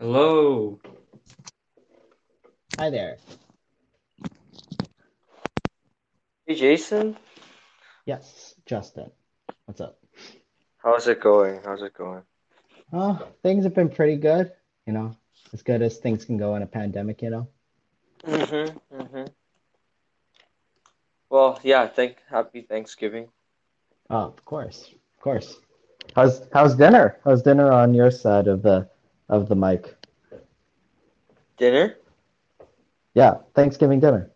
Hello. Hi there. Hey, Jason. Yes, Justin. What's up? How's it going? How's it going? Oh, things have been pretty good, you know, as good as things can go in a pandemic, you know. Mm-hmm. Mm-hmm. Well, yeah, thank happy Thanksgiving. Oh, of course. Of course. How's how's dinner? How's dinner on your side of the of the mic? Dinner? Yeah, Thanksgiving dinner.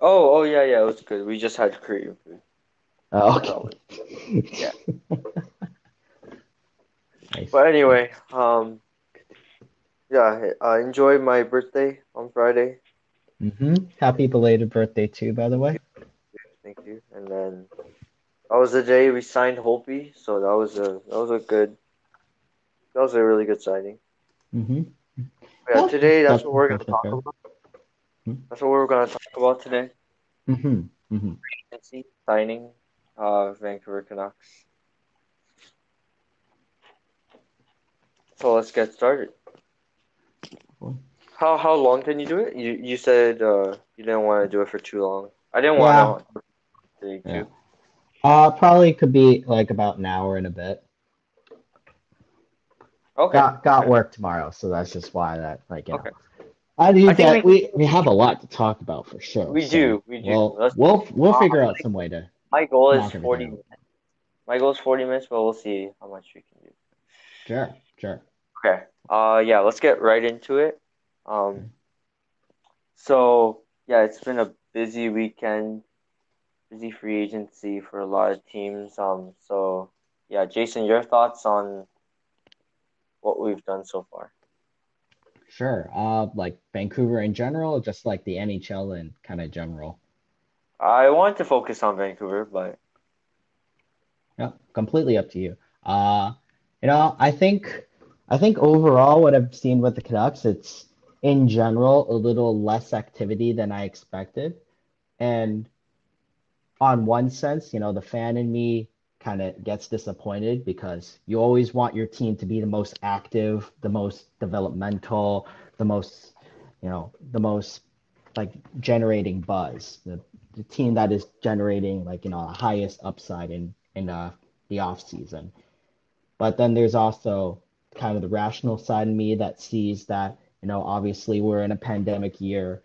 Oh, oh yeah, yeah, it was good. We just had Korean food. Oh, okay. yeah. Nice. But anyway, um, yeah, I enjoyed my birthday on Friday. Mm-hmm. Happy belated birthday too, by the way. Thank you. And then that was the day we signed Holtby, so that was a that was a good that was a really good signing. Mm-hmm. Yeah, today that's that's what we're gonna talk fair. about. That's what we're gonna talk about today. Mm-hmm. Mm-hmm. signing uh Vancouver Canucks. So let's get started. Cool. How how long can you do it? You you said uh you didn't want to do it for too long. I didn't Yeah, want to today yeah. Uh, probably could be like about an hour and a bit. Okay. Got got Okay. work tomorrow, so that's just why that like you know. Okay. I do I think get we we we have a lot to talk about for sure. we So do we do. we'll Let's we'll we'll uh, figure out some way to my goal is forty minutes. My goal is forty minutes, but we'll see how much we can do. Sure, sure. Okay. Uh yeah, let's get right into it. Um so yeah, it's been a busy weekend, busy free agency for a lot of teams. Um so yeah, Jason, your thoughts on what we've done so far? Sure. Uh, like Vancouver in general, just like the NHL in kind of general. I want to focus on Vancouver, but Yeah, completely up to you. Uh, you know, I think I think overall what I've seen with the Canucks, it's in general a little less activity than I expected. And on one sense, you know, the fan in me kind of gets disappointed because you always want your team to be the most active, the most developmental, the most, you know, the most like generating buzz, the, the team that is generating like, you know, the highest upside in in uh, the off season. But then there's also kind of the rational side of me that sees that, you know, obviously we're in a pandemic year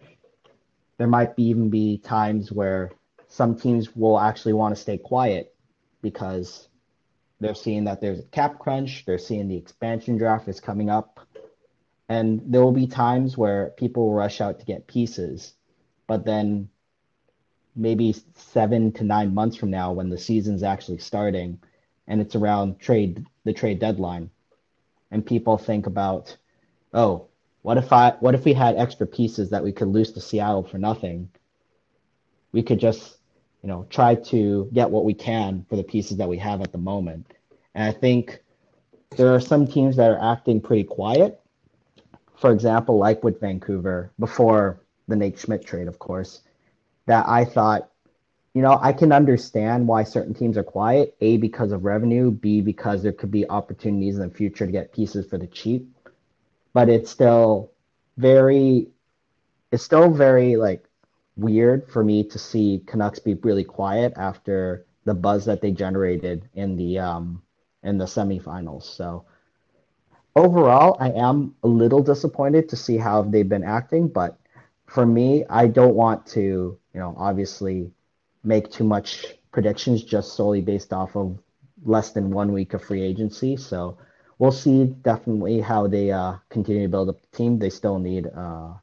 there might be even be times where some teams will actually want to stay quiet because they're seeing that there's a cap crunch, they're seeing the expansion draft is coming up, and there will be times where people rush out to get pieces, but then maybe seven to nine months from now when the season's actually starting and it's around trade the trade deadline and people think about oh what if i what if we had extra pieces that we could lose to seattle for nothing? We could just you know try to get what we can for the pieces that we have at the moment and i think there are some teams that are acting pretty quiet for example like with vancouver before the nate schmidt trade of course that i thought you know, I can understand why certain teams are quiet. A, because of revenue. B, because there could be opportunities in the future to get pieces for the cheap. But it's still very, it's still very like weird for me to see Canucks be really quiet after the buzz that they generated in the um in the semifinals. So overall, I am a little disappointed to see how they've been acting. But for me, I don't want to, you know, obviously make too much predictions just solely based off of less than one week of free agency. So we'll see definitely how they uh, continue to build up the team. They still need uh,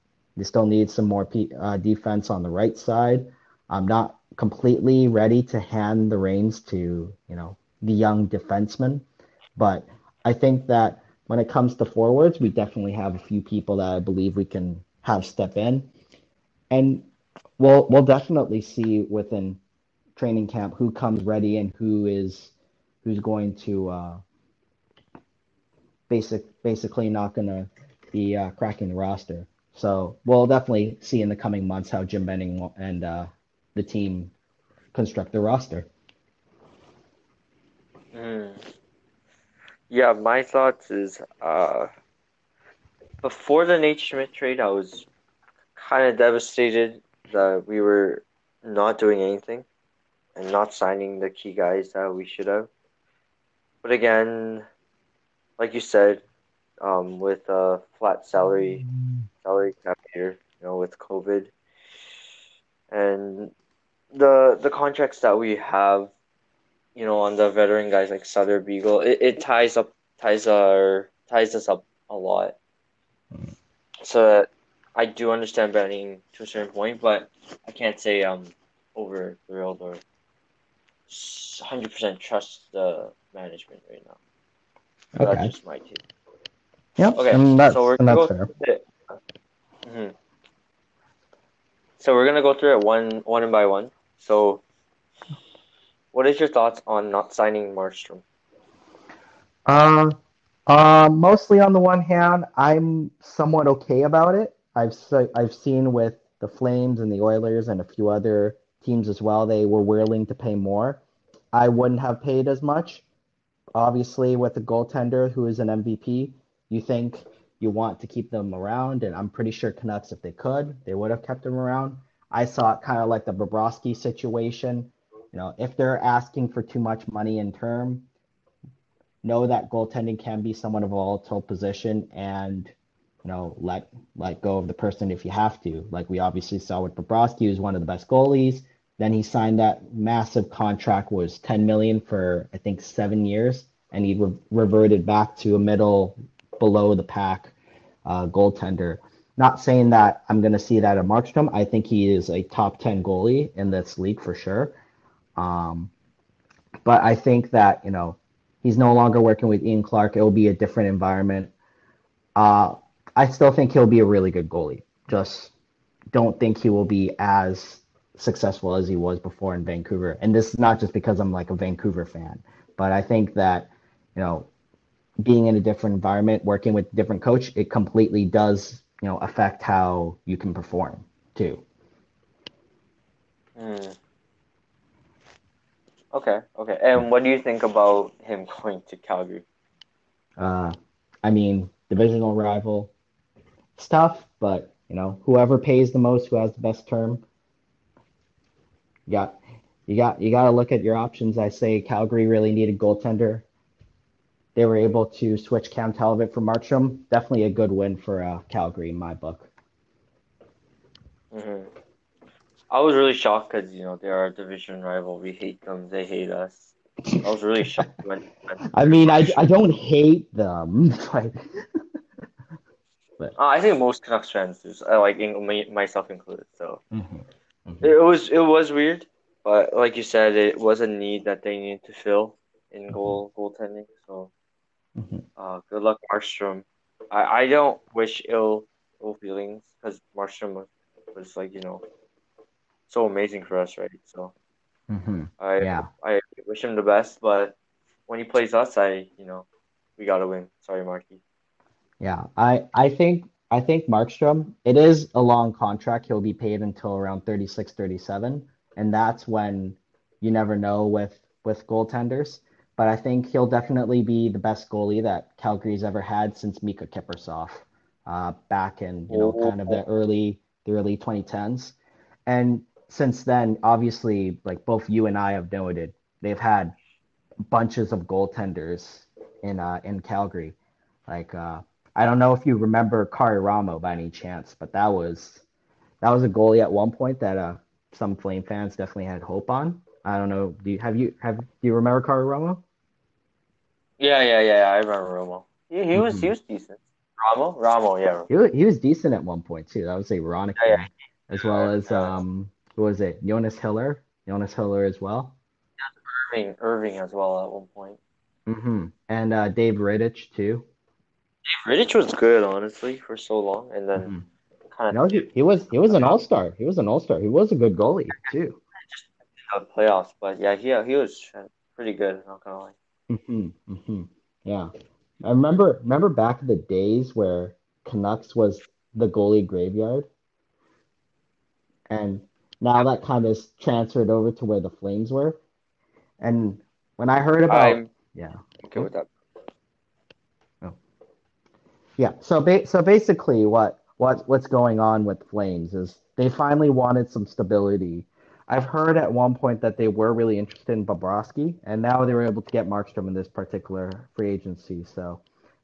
they still need some more uh, defense on the right side. I'm not completely ready to hand the reins to you know the young defenseman, but I think that when it comes to forwards, we definitely have a few people that I believe we can have step in. And we'll we'll definitely see within training camp who comes ready and who is who's going to uh, basic basically not going to be uh, cracking the roster. So we'll definitely see in the coming months how Jim Benning and uh, the team construct the roster. mm, yeah, my thoughts is uh before the Nate Schmidt trade, I was kind of devastated that we were not doing anything and not signing the key guys that we should have. But again, like you said, um, with a flat salary salary cap here, you know, with COVID and the the contracts that we have, you know, on the veteran guys like Sutter Beagle, it, it ties up ties our ties us up a lot. So that I do understand betting to a certain point, but I can't say I'm over thrilled or hundred percent trust the management right now. Okay. That's just my take. Yep. Okay, and that's, so we're and gonna that's go fair. through it. Mhm. So we're gonna go through it one one by one. So, what is your thoughts on not signing Markstrom? Uh, uh, mostly on the one hand, I'm somewhat okay about it. I've I've seen with the Flames and the Oilers and a few other teams as well, they were willing to pay more. I wouldn't have paid as much. Obviously, with a goaltender who is an MVP, you think you want to keep them around, and I'm pretty sure Canucks, if they could, they would have kept him around. I saw it kind of like the Bobrovsky situation. You know, if they're asking for too much money in term, know that goaltending can be somewhat of a volatile position and you know let let go of the person if you have to like we obviously saw with Bobrovsky who's one of the best goalies then he signed that massive contract was 10 million for I think 7 years and he re- reverted back to a middle below the pack uh, goaltender not saying that I'm going to see that at Markstrom I think he is a top 10 goalie in this league for sure um, but I think that you know He's no longer working with Ian Clark. It will be a different environment. Uh, I still think he'll be a really good goalie. Just don't think he will be as successful as he was before in Vancouver. And this is not just because I'm like a Vancouver fan, but I think that, you know, being in a different environment, working with a different coach, it completely does, you know, affect how you can perform too. Hmm. Okay, okay. And what do you think about him going to Calgary? Uh, I mean, divisional rival, it's tough, but you know, whoever pays the most, who has the best term, you got, you got, you got to look at your options. I say Calgary really needed goaltender. They were able to switch Cam Talbot for Markstrom. Definitely a good win for uh, Calgary in my book. hmm I was really shocked because you know they're our division rival. We hate them. They hate us. I was really shocked when. when I mean, I, I don't hate them, but uh, I think most Canucks fans do, uh, like myself included. So Mhm, mhm. it was it was weird, but like you said, it was a need that they needed to fill in goal goaltending. So Mhm. uh, good luck, Markstrom. I, I don't wish ill ill feelings because Markstrom was, was like you know so amazing for us, right? So Mhm. I Yeah. I wish him the best, but when he plays us, I you know we gotta win. Sorry, Marky. Yeah, I I think I think Markstrom, it is a long contract. He'll be paid until around 36, 37, and that's when you never know with with goaltenders. But I think he'll definitely be the best goalie that Calgary's ever had since Miikka Kiprusoff, uh, back in you know kind of the early the early 2010s. And since then, obviously, like both you and I have noted, they've had bunches of goaltenders in uh in Calgary. Like uh I don't know if you remember Karri Ramo by any chance, but that was that was a goalie at one point that uh some Flame fans definitely had hope on. I don't know. Do you have you have do you remember Karri Ramo? Yeah, yeah, yeah. I remember Romo. He, he was he Mhm. was decent. Ramo, Ramo, yeah. He was, he was decent at one point too. That was ironic. Yeah, yeah. As well as um who was it? Jonas Hiller. Jonas Hiller as well. Irving, Irving as well at one point. hmm And uh Dave Rittich too. Dave Rittich was good, honestly, for so long, and then Mhm. kind No, of he, he was he was an all-star. He was an all-star. He was a good goalie too. the playoffs. But yeah, he he was pretty good. Not gonna lie. Hmm hmm Yeah. I remember remember back in the days where Canucks was the goalie graveyard, and now that kind of transferred over to where the Flames were. And when I heard about I'm yeah okay with that. Yeah. So ba- so basically, what what what's going on with Flames is they finally wanted some stability. I've heard at one point that they were really interested in Bobrovsky, and now they were able to get Markstrom in this particular free agency. So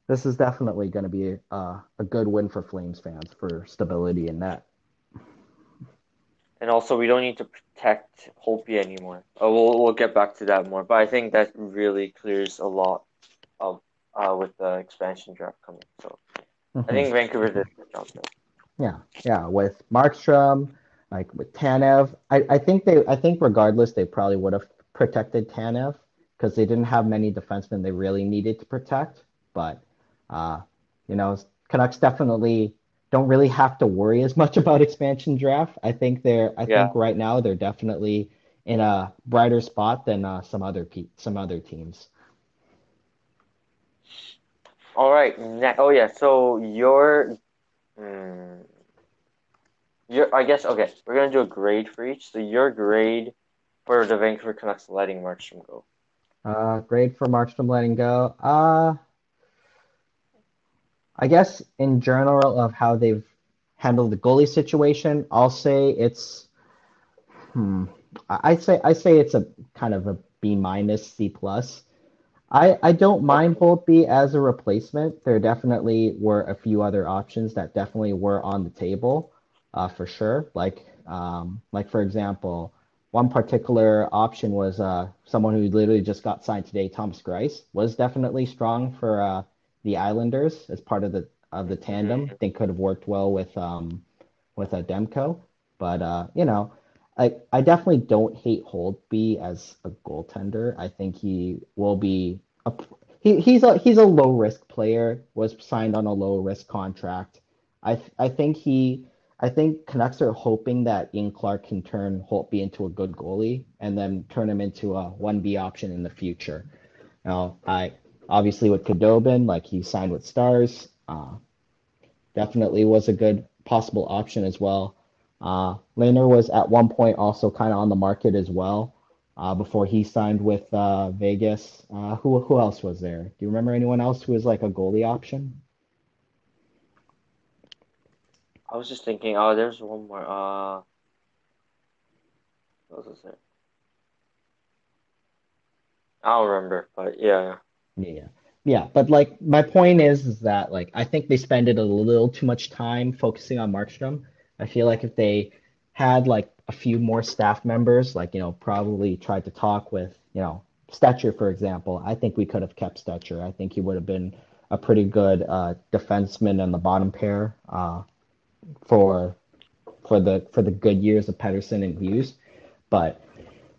this is definitely going to be a, a good win for Flames fans for stability in that. And also, we don't need to protect Holtby anymore. Uh, we'll we'll get back to that more, but I think that really clears a lot of uh, with the expansion draft coming. So mm-hmm. I think Vancouver did a good job there. Yeah, yeah, with Markstrom, like with Tanev, I, I think they I think regardless they probably would have protected Tanev because they didn't have many defensemen they really needed to protect. But uh, you know, Canucks definitely don't really have to worry as much about expansion draft. I think they're I yeah. think right now they're definitely in a brighter spot than uh, some other pe- some other teams. All right. Ne- oh yeah. So your, mm, your I guess okay. We're gonna do a grade for each. So your grade for the Vancouver Canucks letting Markstrom go. Uh, grade for Markstrom letting go. Uh, I guess in general of how they've handled the goalie situation, I'll say it's hmm. I say I say it's a kind of a B minus C plus. I I don't mind Holtby as a replacement. There definitely were a few other options that definitely were on the table, uh, for sure. Like um like for example, one particular option was uh someone who literally just got signed today, Thomas Greiss, was definitely strong for uh the Islanders as part of the of the tandem. I think could have worked well with um with a Demko, but uh, you know, I I definitely don't hate Holtby as a goaltender. I think he will be a he, he's a he's a low risk player. Was signed on a low risk contract. I I think he I think Canucks are hoping that Ian Clark can turn Holtby into a good goalie and then turn him into a one B option in the future. Now I obviously with Khudobin, like he signed with Stars, uh, definitely was a good possible option as well. Uh, Lehner was at one point also kind of on the market as well uh, before he signed with uh, Vegas. Uh, who who else was there? Do you remember anyone else who was like a goalie option? I was just thinking. Oh, there's one more. Uh, what was it? I don't remember, but yeah. Yeah. Yeah, but like my point is is that like I think they spend it a little too much time focusing on Markstrom. I feel like if they had like a few more staff members, like you know, probably tried to talk with you know Stecher, for example, I think we could have kept Stecher. I think he would have been a pretty good uh, defenseman in the bottom pair uh, for for the for the good years of Pettersson and Hughes. But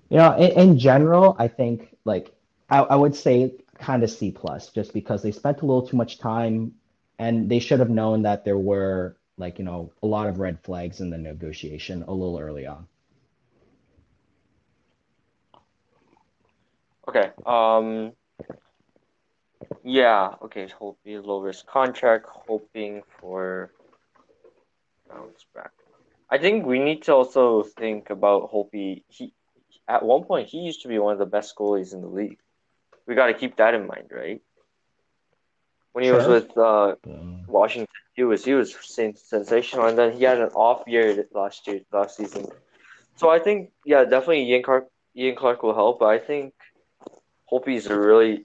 you know, in, in general, I think like I, I would say kind of C plus, just because they spent a little too much time, and they should have known that there were like you know a lot of red flags in the negotiation a little early on. Okay. Um. Yeah. Okay. Hoping low risk contract, hoping for bounce back. I think we need to also think about Holtby. He at one point he used to be one of the best goalies in the league we got to keep that in mind, right? When he sure. was with uh, Washington, he was he was sensational, and then he had an off year last year, last season. So I think, yeah, definitely Ian Clark, Ian Clark will help, but I think is a really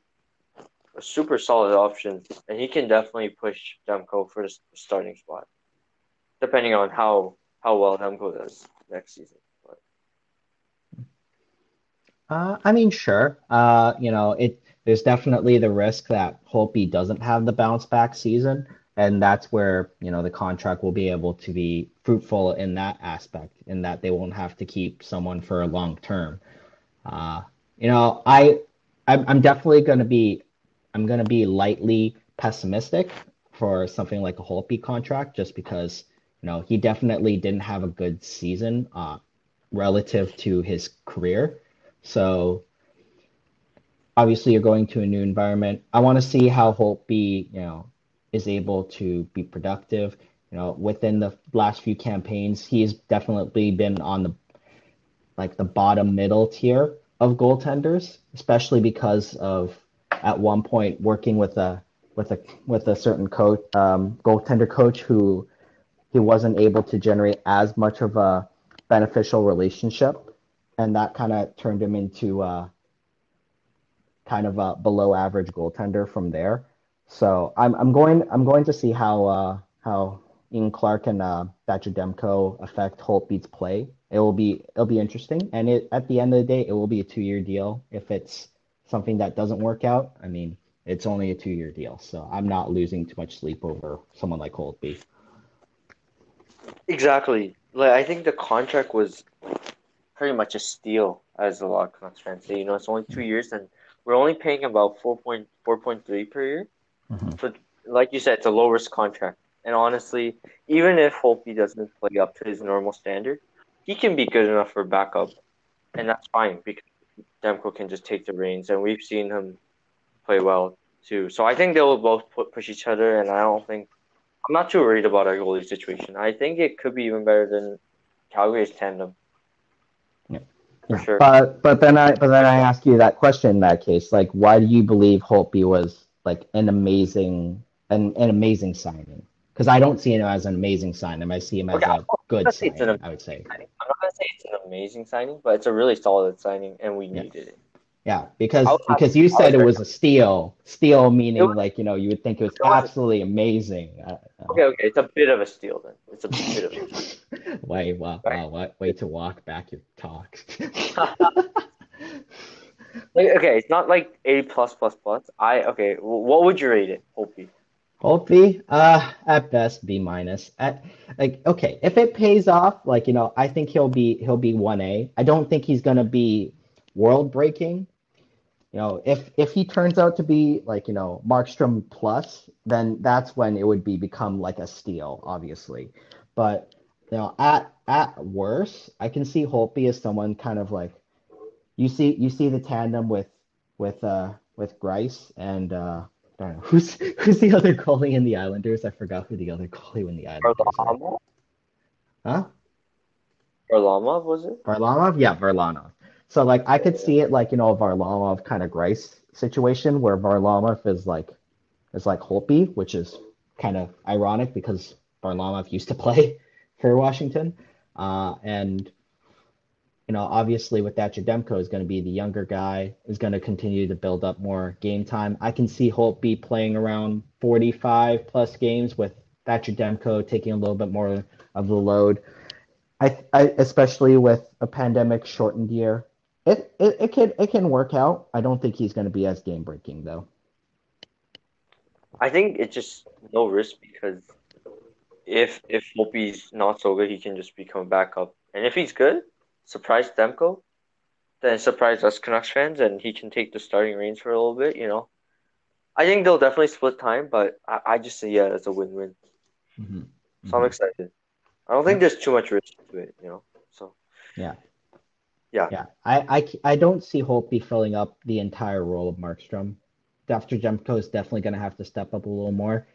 a super solid option, and he can definitely push Demko for the starting spot, depending on how how well Demko does next season. Uh, I mean, sure. Uh, you know, it there's definitely the risk that Holtby doesn't have the bounce back season, and that's where you know the contract will be able to be fruitful in that aspect, in that they won't have to keep someone for a long term. Uh, you know, I I'm, I'm definitely going to be I'm to be lightly pessimistic for something like a Holtby contract, just because you know he definitely didn't have a good season uh, relative to his career. So obviously you're going to a new environment. I want to see how Holtby, you know, is able to be productive. You know, within the last few campaigns, he's definitely been on the like the bottom middle tier of goaltenders, especially because of at one point working with a with a with a certain coach, um, goaltender coach who he wasn't able to generate as much of a beneficial relationship, and that kind of turned him into uh, kind of a below average goaltender from there. So I'm I'm going I'm going to see how uh, how Ian Clark and uh, Thatcher Demko affect Holtby's play. It will be it'll be interesting, and it at the end of the day, it will be a two year deal. If it's something that doesn't work out, I mean, it's only a two year deal, so I'm not losing too much sleep over someone like Holtby. Exactly. Like I think the contract was pretty much a steal, as a lot of Canucks fans say. You know, it's only two years, and we're only paying about four point four point three per year. Mhm. So, like you said, it's a low risk contract. And honestly, even if Holtby doesn't play up to his normal standard, he can be good enough for backup, and that's fine because Demko can just take the reins, and we've seen him play well too. So I think they will both put, push each other, and I don't think I'm not too worried about our goalie situation. I think it could be even better than Calgary's tandem. Yeah. For sure. But but then I but then I ask you that question in that case, like why do you believe Holtby was like an amazing an, an amazing signing? Because I don't see him as an amazing signing. I see him as Okay, a good gonna say it's an signing. I would say. I'm not gonna say it's an amazing signing, but it's a really solid signing, and we Yeah. needed it. Yeah, because I was happy- because you I was said it was a steal. Steal meaning was- like you know you would think it was absolutely amazing. Uh, Okay, okay, it's a bit of a steal then. It's a bit of a Wait, wow, Right. wow, what? Way to walk back your talk. Like, okay, it's not like A plus plus plus. I okay. What would you rate it, Holtby? Holtby, uh, at best B minus. At like okay, if it pays off, like you know, I think he'll be he'll be one A. I don't think he's gonna be world breaking. You know, if if he turns out to be like you know Markstrom plus, then that's when it would be become like a steal, obviously. But you know, at at worst, I can see Holtby as someone kind of like you see you see the tandem with with uh with Greiss and uh I don't know who's who's the other goalie in the Islanders. I forgot who the other goalie in the Islanders. Varlamov? Huh? Varlamov was it? Varlamov? Yeah, Varlamov. So like I could see it like you know Varlamov kind of Greiss situation where Varlamov is like is like Holtby, which is kind of ironic because Varlamov used to play for Washington, uh, and you know obviously with that Demko is going to be the younger guy is going to continue to build up more game time. I can see Holtby playing around 45 plus games with Thatcher Demko taking a little bit more of the load. I, I especially with a pandemic shortened year, it, it it can it can work out. I don't think he's going to be as game breaking though. I think it's just no risk because if if Holtby's not so good, he can just become a backup, and if he's good, surprise Demko, then surprise us Canucks fans, and he can take the starting reins for a little bit. You know, I think they'll definitely split time, but I, I just say yeah, as a win-win. Mm-hmm. So I'm excited. I don't think there's too much risk to it. You know, so Yeah. Yeah. Yeah. I, I, I don't see Holtby filling up the entire role of Markstrom. Dr. Demko is definitely going to have to step up a little more.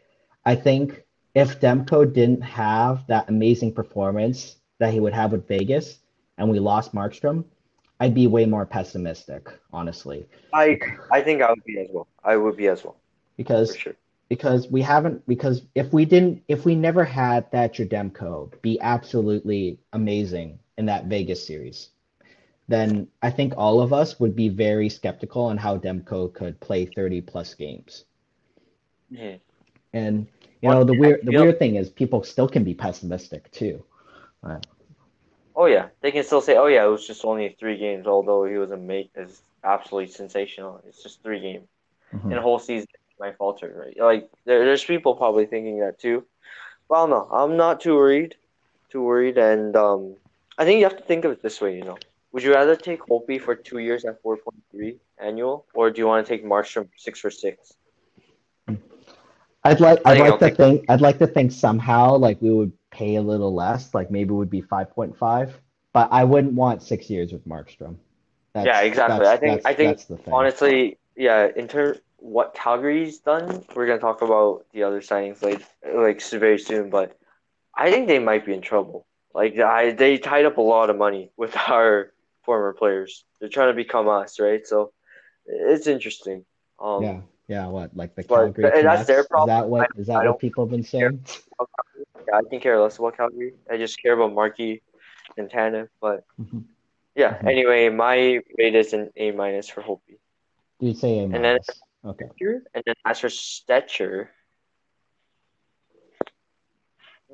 I think if Demko didn't have that amazing performance that he would have with Vegas and we lost Markstrom, I'd be way more pessimistic, honestly. I I think I would be as well. I would be as well Because sure. because we haven't because if we didn't if we never had Thatcher Demko be absolutely amazing in that Vegas series, then I think all of us would be very skeptical on how Demko could play 30 plus games. Yeah. And you know the weird the weird thing is people still can be pessimistic too. Right. Oh yeah, they can still say, "Oh yeah, it was just only three games." Although he was ama- is absolutely sensational. It's just three games Mhm. in a whole season. My falter, right? Like there, there's people probably thinking that too. Well, no, I'm not too worried. Too worried, and um, I think you have to think of it this way. You know, would you rather take Holtby for two years at 4.3 annual, or do you want to take Markstrom six for six? I'd like I'd like to think I'd like to think somehow like we would pay a little less, like maybe it would be 5.5, but I wouldn't want 6 years with Markstrom. That's, Yeah, exactly. I think- that's- I think that's the thing. Honestly, yeah. In terms what Calgary's done, we're gonna talk about the other signings like like very soon. But I think they might be in trouble. Like I, they tied up a lot of money with our former players. They're trying to become us, right? So it's interesting. Um, Yeah. Yeah, what like the But Calgary th- that's their Canucks? Is that what is that what people have been saying? Yeah, I can care less about Calgary. I just care about Markey and Tanev. But Mhm. yeah, Mhm. anyway, my rate is an A minus for Hopi. You'd say A And then minus. Okay. and then as for Stecher,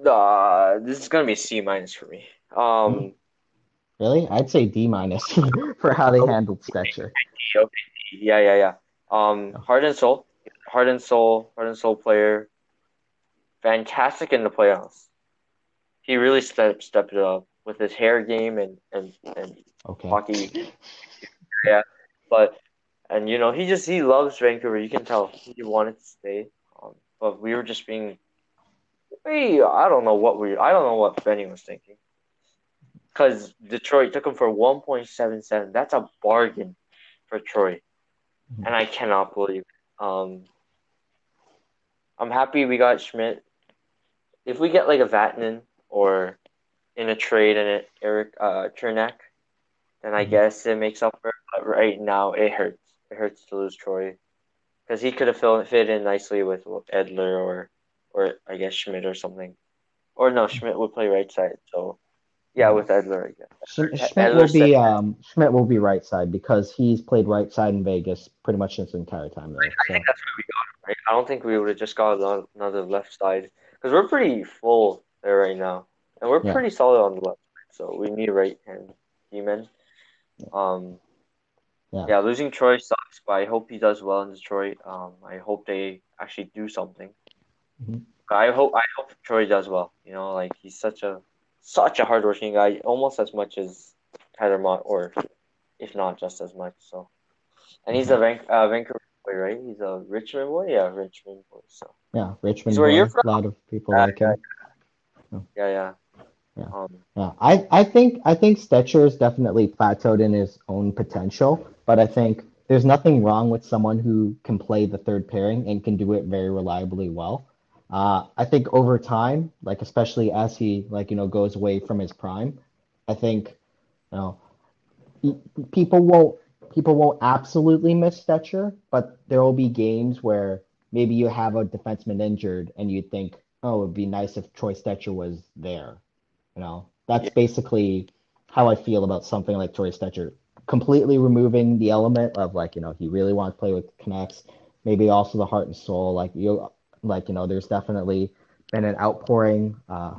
uh, this is gonna be C minus for me. Um, Really? I'd say D minus for how they handled Stecher. yeah, yeah, yeah. Um, heart and soul, heart and soul, heart and soul player, fantastic in the playoffs. He really stepped stepped it up with his hair game and and and Okay. hockey. Yeah, but and you know he just he loves Vancouver. You can tell he wanted to stay. Um, but we were just being, we I don't know what we I don't know what Benny was thinking. Because Detroit took him for one point seven seven. That's a bargain for Troy, Mhm. and I cannot believe. Um, I'm happy we got Schmidt. If we get like a Vatanen or in a trade and an Erik uh, Cernak, then I Mhm. guess it makes up for it. But right now, it hurts. It hurts to lose Troy because he could have fit fit in nicely with Edler or or I guess Schmidt or something. Or no, Schmidt would play right side. So yeah, with Edler, I guess. Schmidt will be um Schmidt will be right side because he's played right side in Vegas pretty much his entire time there. I So think that's why we got him, right? I don't think we would have just got another left side because we're pretty full there right now, and we're Yeah. pretty solid on the left. So we need right hand D-men. Um, Yeah. yeah. losing Troy sucks, but I hope he does well in Detroit. Um, I hope they actually do something. Mhm. I hope I hope Troy does well. You know, like he's such a such a hardworking guy, almost as much as Tyler Motte, or if not just as much. So, and he's a Van- uh, Vancouver boy, right? He's a Richmond boy. Yeah, Richmond boy. So yeah, Richmond. He's where boy, you're from? A lot of people Yeah, like him. yeah, yeah. Yeah. Um, Yeah, I, I think I think Stecher is definitely plateaued in his own potential, but I think there's nothing wrong with someone who can play the third pairing and can do it very reliably well. Uh, I think over time, like especially as he like you know goes away from his prime, I think you know people won't people won't absolutely miss Stecher, but there will be games where maybe you have a defenseman injured and you think, oh, it'd be nice if Troy Stecher was there. You know, that's Yeah. basically how I feel about something like Troy Stecher. Completely removing the element of like, you know, he really wants to play with Canucks. Maybe also the heart and soul. Like you, like you know, there's definitely been an outpouring uh,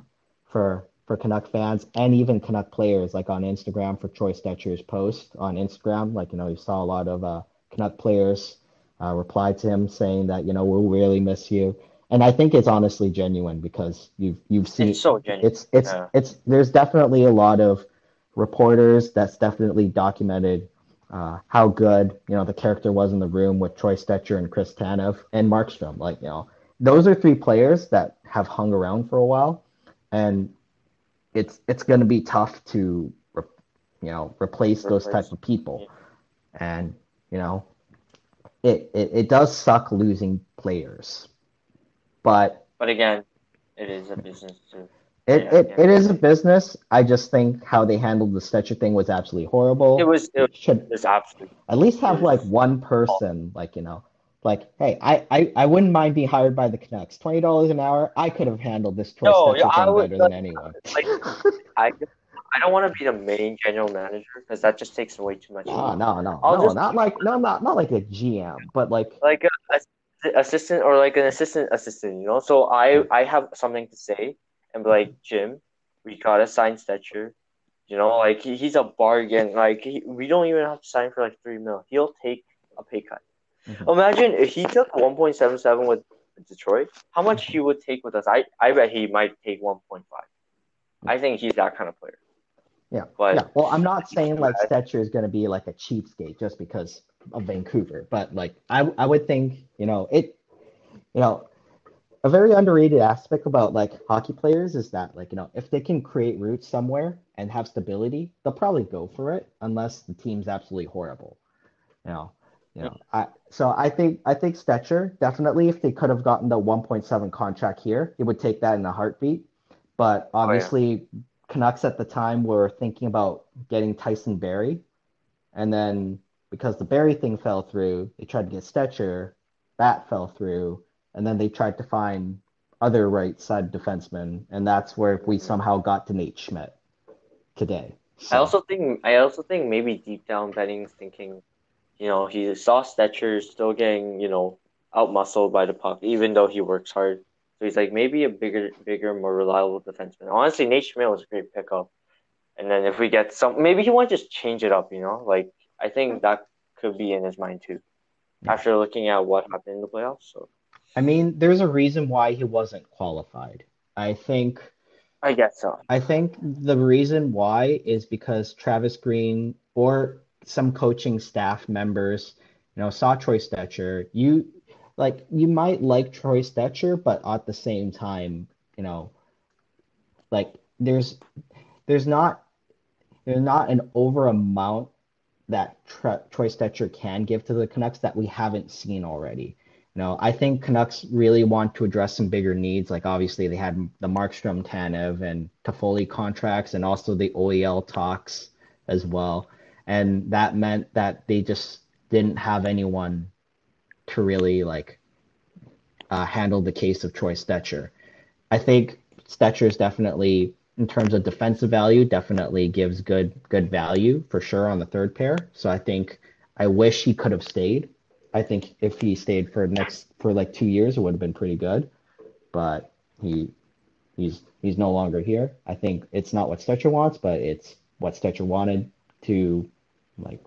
for for Canuck fans and even Canuck players, like on Instagram for Troy Stecher's post on Instagram. Like you know, you saw a lot of uh, Canuck players uh, reply to him saying that you know we'll really miss you. And I think it's honestly genuine because you've you've seen it's so genuine. it's it's Yeah. it's there's definitely a lot of reporters that's definitely documented uh, how good you know the character was in the room with Troy Stecher and Chris Tanev and Markstrom. Like you know, those are three players that have hung around for a while, and it's it's going to be tough to re- you know replace those Replace. type of people, and you know, it it, it does suck losing players, but But again, it is a business too. It, Yeah, it, yeah. it is a business. I just think how they handled the Stecher thing was absolutely horrible. It was it Should was absolutely at least have like one person, like, you know, like, hey, I, I, I wouldn't mind being hired by the Canucks. Twenty dollars an hour, I could have handled this Troy No, yeah, I would- better than anyone. like I I don't want to be the main general manager because that just takes away too much. no, no, no, I'll no, just- not like no, not not like a GM, but like like a, a assistant or like an assistant assistant, you know. So I I have something to say and be like Jim, we gotta sign Stecher. You know, like he, he's a bargain. Like he, we don't even have to sign for like three mil. He'll take a pay cut. Mhm. Imagine if he took one point seven seven with Detroit. How much he would take with us? I I bet he might take one point five. I think he's that kind of player. Yeah, But- yeah. Well, I'm not saying like Stecher is going to be like a cheapskate just because of Vancouver, but like I, I would think, you know, it, you know, a very underrated aspect about like hockey players is that like you know if they can create roots somewhere and have stability, they'll probably go for it unless the team's absolutely horrible. You know, you know. I so I think I think Stecher definitely if they could have gotten the 1.7 contract here, he would take that in a heartbeat. But oh, obviously, Canucks at the time were thinking about getting Tyson Barrie, and then because the Barrie thing fell through, they tried to get Stecher, that fell through, and then they tried to find other right side defensemen, and that's where we somehow got to Nate Schmidt today. So. I also think I also think maybe deep down Benning's thinking, you know, he saw Stecher still getting, you know, out muscled by the puck, even though he works hard. So he's like maybe a bigger, bigger, more reliable defenseman. Honestly, Nate Schmidt was a great pickup. And then if we get some, maybe he want to just change it up. You know, like I think that could be in his mind too, after looking at what happened in the playoffs. So. I mean, there's a reason why he wasn't qualified. I think. I guess so. I think the reason why is because Travis Green or some coaching staff members, you know, saw Troy Stecher. You like you might like Troy Stecher, but at the same time, you know, like there's there's not there's not an over amount that Troy Stecher can give to the Canucks that we haven't seen already. You know, I think Canucks really want to address some bigger needs. Like obviously they had the Markstrom, Tanev, and Toffoli contracts, and also the OEL talks as well. And that meant that they just didn't have anyone to really like uh, handle the case of Troy Stecher. I think Stecher is definitely, in terms of defensive value, definitely gives good good value for sure on the third pair. So I think I wish he could have stayed. I think if he stayed for next for like two years, it would have been pretty good. But he he's he's no longer here. I think it's not what Stecher wants, but it's what Stecher wanted to like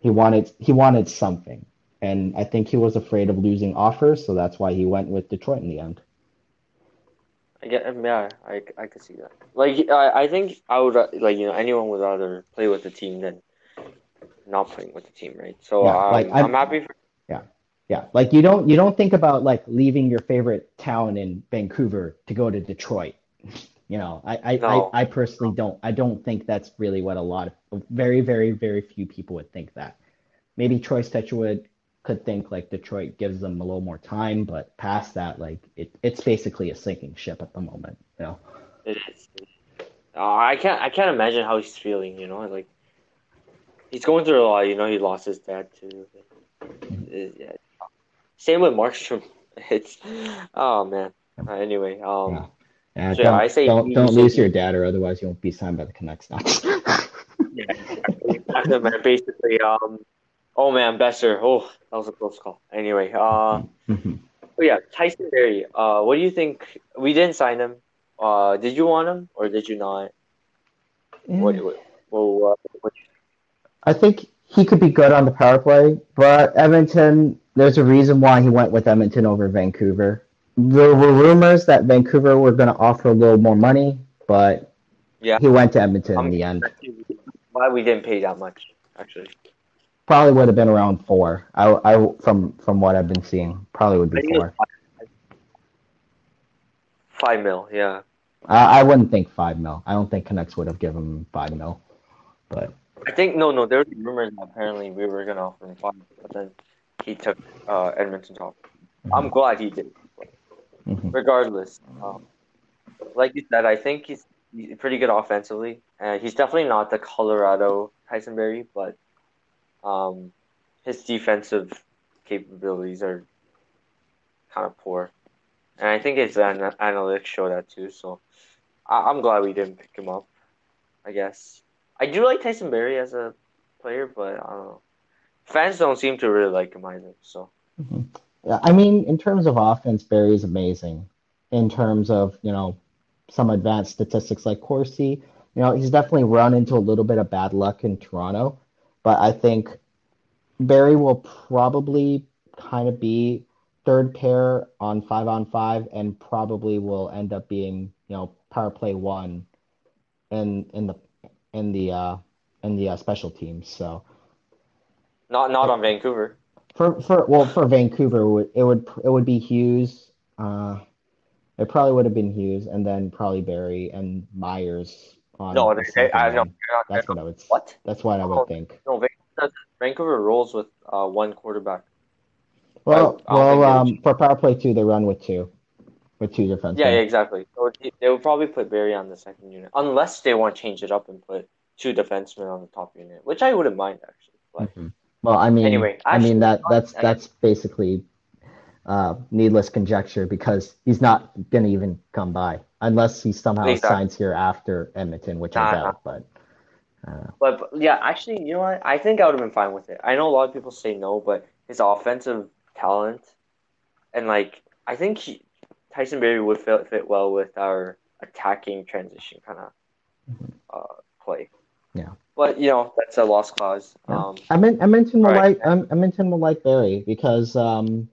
he wanted he wanted something and I think he was afraid of losing offers, so that's why he went with Detroit in the end. I get, it, yeah, I, I could see that. Like, I, I think I would like you know anyone would rather play with the team than not playing with the team, right? So yeah, um, like I'm, I'm happy for. Yeah, yeah. Like you don't you don't think about like leaving your favorite town in Vancouver to go to Detroit. You know, I I, no. I, I personally don't. I don't think that's really what a lot of very very very few people would think that. Maybe Troy Stecher would could think like Detroit gives them a little more time, but past that, like it, it's basically a sinking ship at the moment. You know. It is. Uh, I can't. I can't imagine how he's feeling. You know, like he's going through a lot. You know, he lost his dad too. Mm-hmm. Yeah. Same with Markstrom. It's oh man. Uh, anyway, um. Yeah. So don't, I say don't, don't lose your dad, or otherwise you won't be signed by the Canucks next. yeah, basically, um, Oh man, Boeser. Oh, that was a close call. Anyway, uh, mm-hmm. oh yeah, Tyson Barrie. Uh, what do you think? We didn't sign him. Uh, did you want him or did you not? What, what, what, what I think he could be good on the power play, but Edmonton. There's a reason why he went with Edmonton over Vancouver. There were rumors that Vancouver were going to offer a little more money, but yeah, he went to Edmonton I'm in the end. Why we didn't pay that much, actually probably would have been around four. I, I from from what I've been seeing, probably would be four. Five mil, yeah. I, I wouldn't think five mil. I don't think Canucks would have given him five mil, but I think no, no. There was rumors that apparently we were gonna offer him five, but then he took uh, Edmonton's offer. Mm-hmm. I'm glad he did. Mm-hmm. Regardless, um, like you said, I think he's, pretty good offensively, and he's definitely not the Colorado Tyson Barrie, but um, his defensive capabilities are kind of poor, and I think his an- analytics show that too. So I- am glad we didn't pick him up. I guess I do like Tyson Barrie as a player, but I don't know. Fans don't seem to really like him either. So. Mm-hmm. I mean, in terms of offense, Barrie is amazing. In terms of you know some advanced statistics like Corsi, you know he's definitely run into a little bit of bad luck in Toronto but I think Barrie will probably kind of be third pair on five on five and probably will end up being, you know, power play one in in the in the uh in the uh, special teams. So not not on Vancouver. For for well for Vancouver it would it would, be Hughes. Uh, it probably would have been Hughes and then probably Barrie and Myers on. No, they, I know. That's what I would. What? That's what I would think. No, Vancouver rolls with uh, one quarterback. Well, I, I well, um, for power play two, they run with two, with two defensemen. Yeah, yeah, exactly. So they would probably put Barrie on the second unit, unless they want to change it up and put two defensemen on the top unit, which I wouldn't mind actually. But, mm-hmm. Well, I mean, anyway, I mean that that's that's basically uh, needless conjecture because he's not gonna even come by unless he somehow Exactly. signs here after Edmonton, which I Nah, doubt. But uh, But, but yeah, actually, you know what? I think I would have been fine with it. I know a lot of people say no, but his offensive talent and like I think he, Tyson Barrie would fit, fit well with our attacking transition kind of uh, play. Yeah. But you know that's a lost cause. Um, I meant Edmonton will Right. like um, Edmonton will like Barrie because um,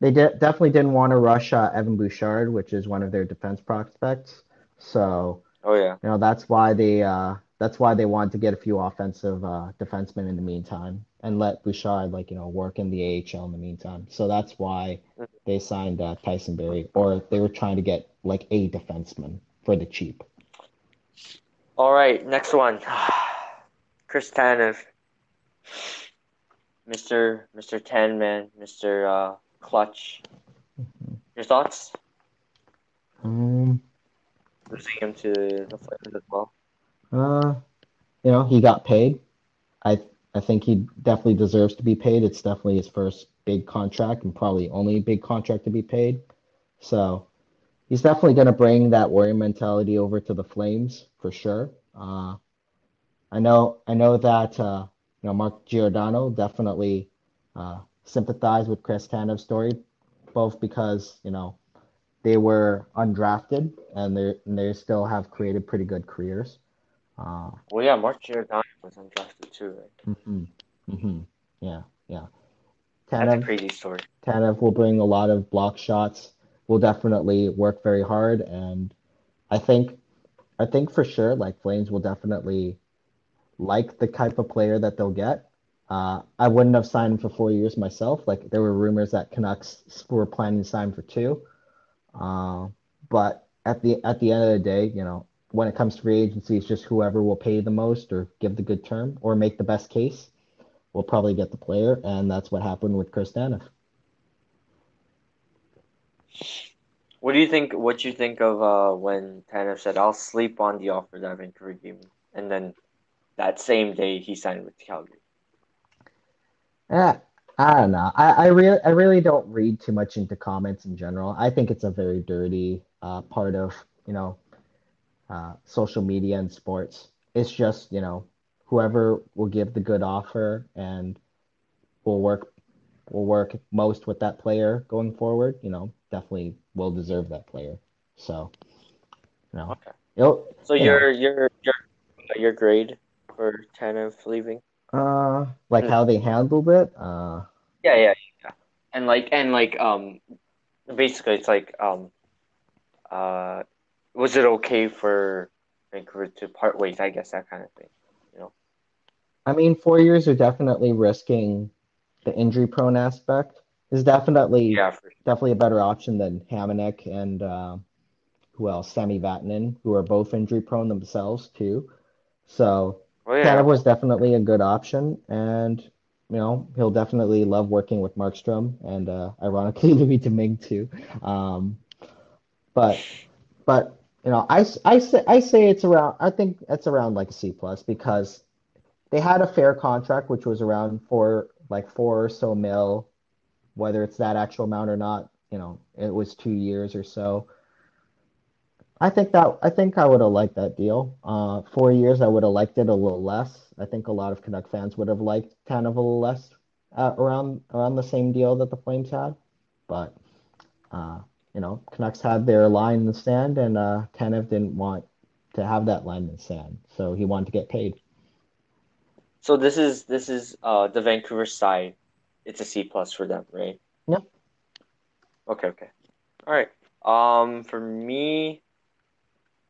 they de- definitely didn't want to rush uh, Evan Bouchard, which is one of their defense prospects. So oh yeah, you know that's why they uh, that's why they wanted to get a few offensive uh, defensemen in the meantime and let Bouchard like you know work in the AHL in the meantime. So that's why they signed uh, Tyson Barrie, or they were trying to get like a defenseman for the cheap. All right, next one. Chris Tanev. Mr. Mr. Ten Man, Mr. Uh, Clutch. Your thoughts? Um, Losing him to the Flames as well. Uh, you know, he got paid. I I think he definitely deserves to be paid. It's definitely his first big contract and probably only big contract to be paid. So he's definitely going to bring that warrior mentality over to the Flames for sure. Uh, I know I know that uh, you know Mark Giordano definitely uh, sympathized with Chris Tanev's story, both because you know they were undrafted and they and they still have created pretty good careers. Uh, Well, yeah, Mark Giordano was undrafted too, right? hmm Mm-hmm. Yeah, yeah. Tanev, That's a crazy story. Tanev will bring a lot of block shots. Will definitely work very hard, and I think, I think for sure, like Flames will definitely like the type of player that they'll get. Uh, I wouldn't have signed for four years myself. Like there were rumors that Canucks were planning to sign for two. Uh, but at the at the end of the day, you know, when it comes to free agency, it's just whoever will pay the most or give the good term or make the best case will probably get the player, and that's what happened with Chris Tanev. What do you think? What you think of uh, when Tanev said, "I'll sleep on the offer that Vancouver gave me," and then that same day he signed with Calgary. Eh, I don't know. I, I really I really don't read too much into comments in general. I think it's a very dirty uh, part of, you know, uh, social media and sports. It's just, you know, whoever will give the good offer and will work will work most with that player going forward, you know, definitely will deserve that player. So, you know, Okay. So Yeah. your your your your grade for Tanev leaving? uh, like how they handled it, uh, Yeah, yeah, yeah. And like and like um, basically it's like um, uh, was it okay for Vancouver to part ways? I guess that kind of thing. You know. I mean, four years are definitely risking the injury prone aspect. Is definitely Yeah, for definitely a better option than Hamonic and uh, who else? Sami Vatanen, who are both injury prone themselves too. So well, yeah. Was definitely a good option, and you know he'll definitely love working with Markstrom and uh, ironically Louis Domingue too. Um, but but you know I, I say I say it's around I think it's around like a C plus because they had a fair contract which was around four like four or so mil, whether it's that actual amount or not. You know it was two years or so. I think that I think I would have liked that deal. Uh, four years, I would have liked it a little less. I think a lot of Canuck fans would have liked kind of a little less uh, around around the same deal that the Flames had. But uh, you know, Canucks had their line in the sand, and uh, Tanev didn't want to have that line in the sand, so he wanted to get paid. So this is this is uh the Vancouver side. It's a C plus for them, right? Yep. Okay, okay. All right. Um, for me,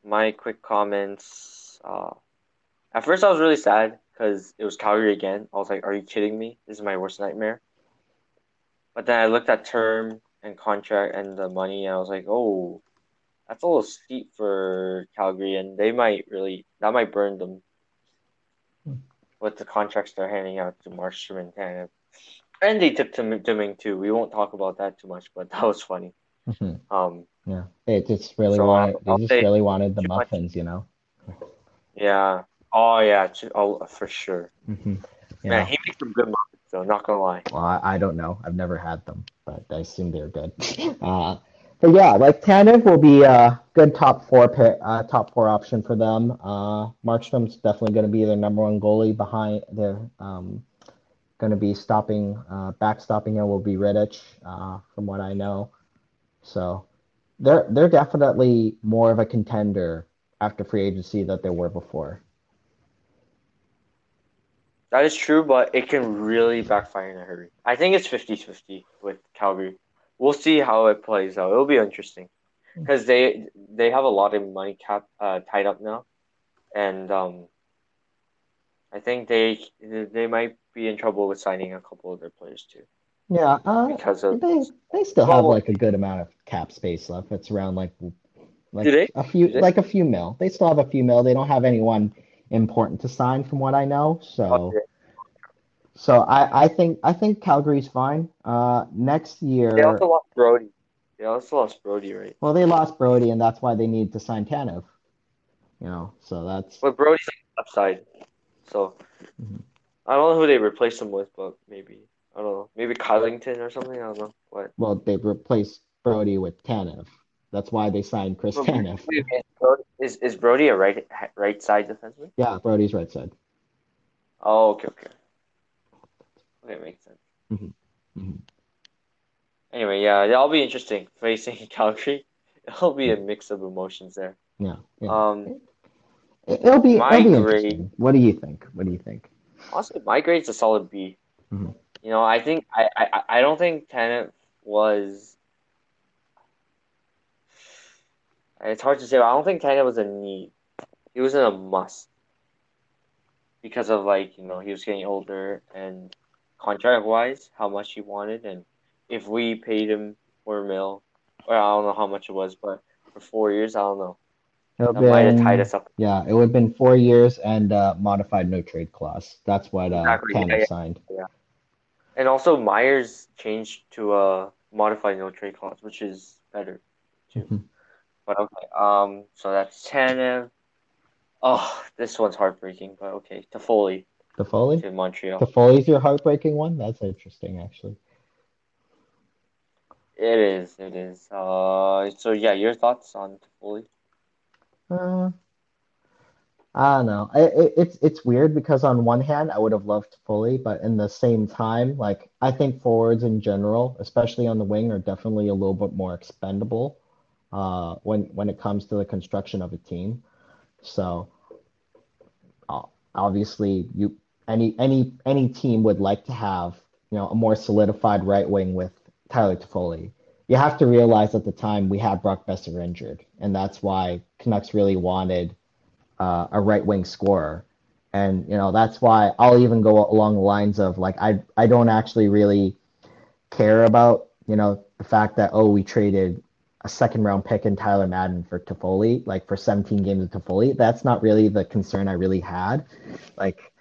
my quick comments. Uh, at first I was really sad because it was Calgary again. I was like, "Are you kidding me? This is my worst nightmare." But then I looked at term and contract and the money, and I was like, "Oh, that's a little steep for Calgary, and they might really that might burn them." With the contracts they're handing out to Markstrom and Tanev. And they took to Domingue too. We won't talk about that too much, but that was funny. Mhm. Um, Yeah, they just really So, wanted I'll they just say really wanted the too much. muffins, you know. yeah. Oh yeah. Oh, for sure. hmm Man, he makes some good muffins, though. Not gonna lie. Well, I, I don't know. I've never had them, but I assume they're good. Uh, but yeah, like Tanev will be a good top four pick, uh, top four option for them. Uh, Markstrom's definitely going to be their number one goalie behind. They're um, going to be stopping, uh, backstopping him will be Rittich, uh, from what I know. So they're they're definitely more of a contender after free agency that they were before. That is true, but it can really backfire in a hurry. I think it's 50-50 with Calgary. We'll see how it plays out. It'll be interesting because they they have a lot of money cap uh, tied up now, and um, I think they they might be in trouble with signing a couple of their players too. Yeah, uh, because of they they still have Well- like a good amount of cap space left. It's around like like Do they? a few Do they? like a few mil. They still have a few mil. They don't have anyone important to sign from what I know. So Okay. so I I think I think Calgary's fine. Uh, next year. They also lost Brodie. They also lost Brodie, right? Well, they lost Brodie, and that's why they need to sign Tanev. You know, so that's But Brodie's on the left side, so Mhm. I don't know who they replaced him with, but maybe I don't know, maybe Kylington or something. I don't know what. well, they replaced Brodie with Tanev. That's why they signed Chris But Tanev. wait, wait, Brodie- Is is Brodie a right right side defenseman? Yeah, Brodie's right side. Oh, okay, okay. Okay, makes sense. Mhm. Mhm. Anyway, yeah, that'll be interesting facing Calgary. It'll be a mix of emotions there. Yeah, yeah. Um, It- It'll be, my it'll be grade- What do you think? What do you think? honestly, my grade's a solid B. Mhm. You know, I think I, I I don't think Tanev was. It's hard to say. But I don't think Tanev was a need. He wasn't a must. Because of like you know he was getting older and contract wise how much he wanted and if we paid him four mil or I don't know how much it was but for four years I don't know It'll that might have tied us up. Yeah, it would have been four years and uh, modified no trade clause. That's what uh, Exactly, yeah, yeah. And also Myers changed to a modified no trade clause, which is better too. Mhm. But okay, um, so that's Tanev. Oh, this one's heartbreaking, but okay. Toffoli Toffoli? to Montreal. Toffoli's your heartbreaking one? That's interesting, actually. It is, it is. Uh, so yeah, your thoughts on Toffoli? Uh, I don't know. It, it, it's it's weird because on one hand, I would have loved Toffoli, but in the same time, like I think forwards in general, especially on the wing, are definitely a little bit more expendable uh, when when it comes to the construction of a team. So uh, obviously, you any any any team would like to have you know a more solidified right wing with Tyler Toffoli. You have to realize at the time we had Brock Boeser injured, and that's why Canucks really wanted uh, a right wing scorer. And you know that's why I'll even go along the lines of like I I don't actually really care about you know the fact that oh we traded a second round pick in Tyler Madden for Toffoli like for 17 games of Toffoli. That's not really the concern I really had. Like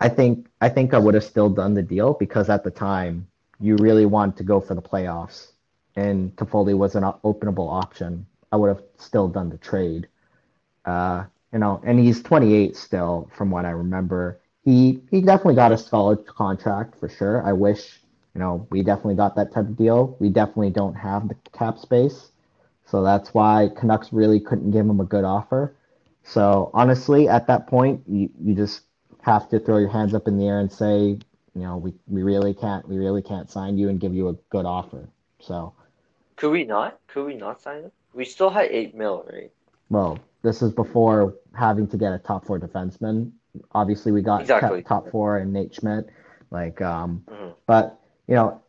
I think I think I would have still done the deal because at the time you really wanted to go for the playoffs and Toffoli was an openable option. I would have still done the trade. Uh, you know, and he's 28 still, from what I remember. He he definitely got a solid contract for sure. I wish, you know, we definitely got that type of deal. We definitely don't have the cap space, so that's why Canucks really couldn't give him a good offer. So honestly, at that point, you, you just have to throw your hands up in the air and say, you know, we, we really can't we really can't sign you and give you a good offer. So Could we not? Could we not sign him? We still had eight mil, right? well, this is before having to get a top four defenseman. Obviously, we got Exactly. top, four and Nate Schmidt. Like, um, Mhm. but you know,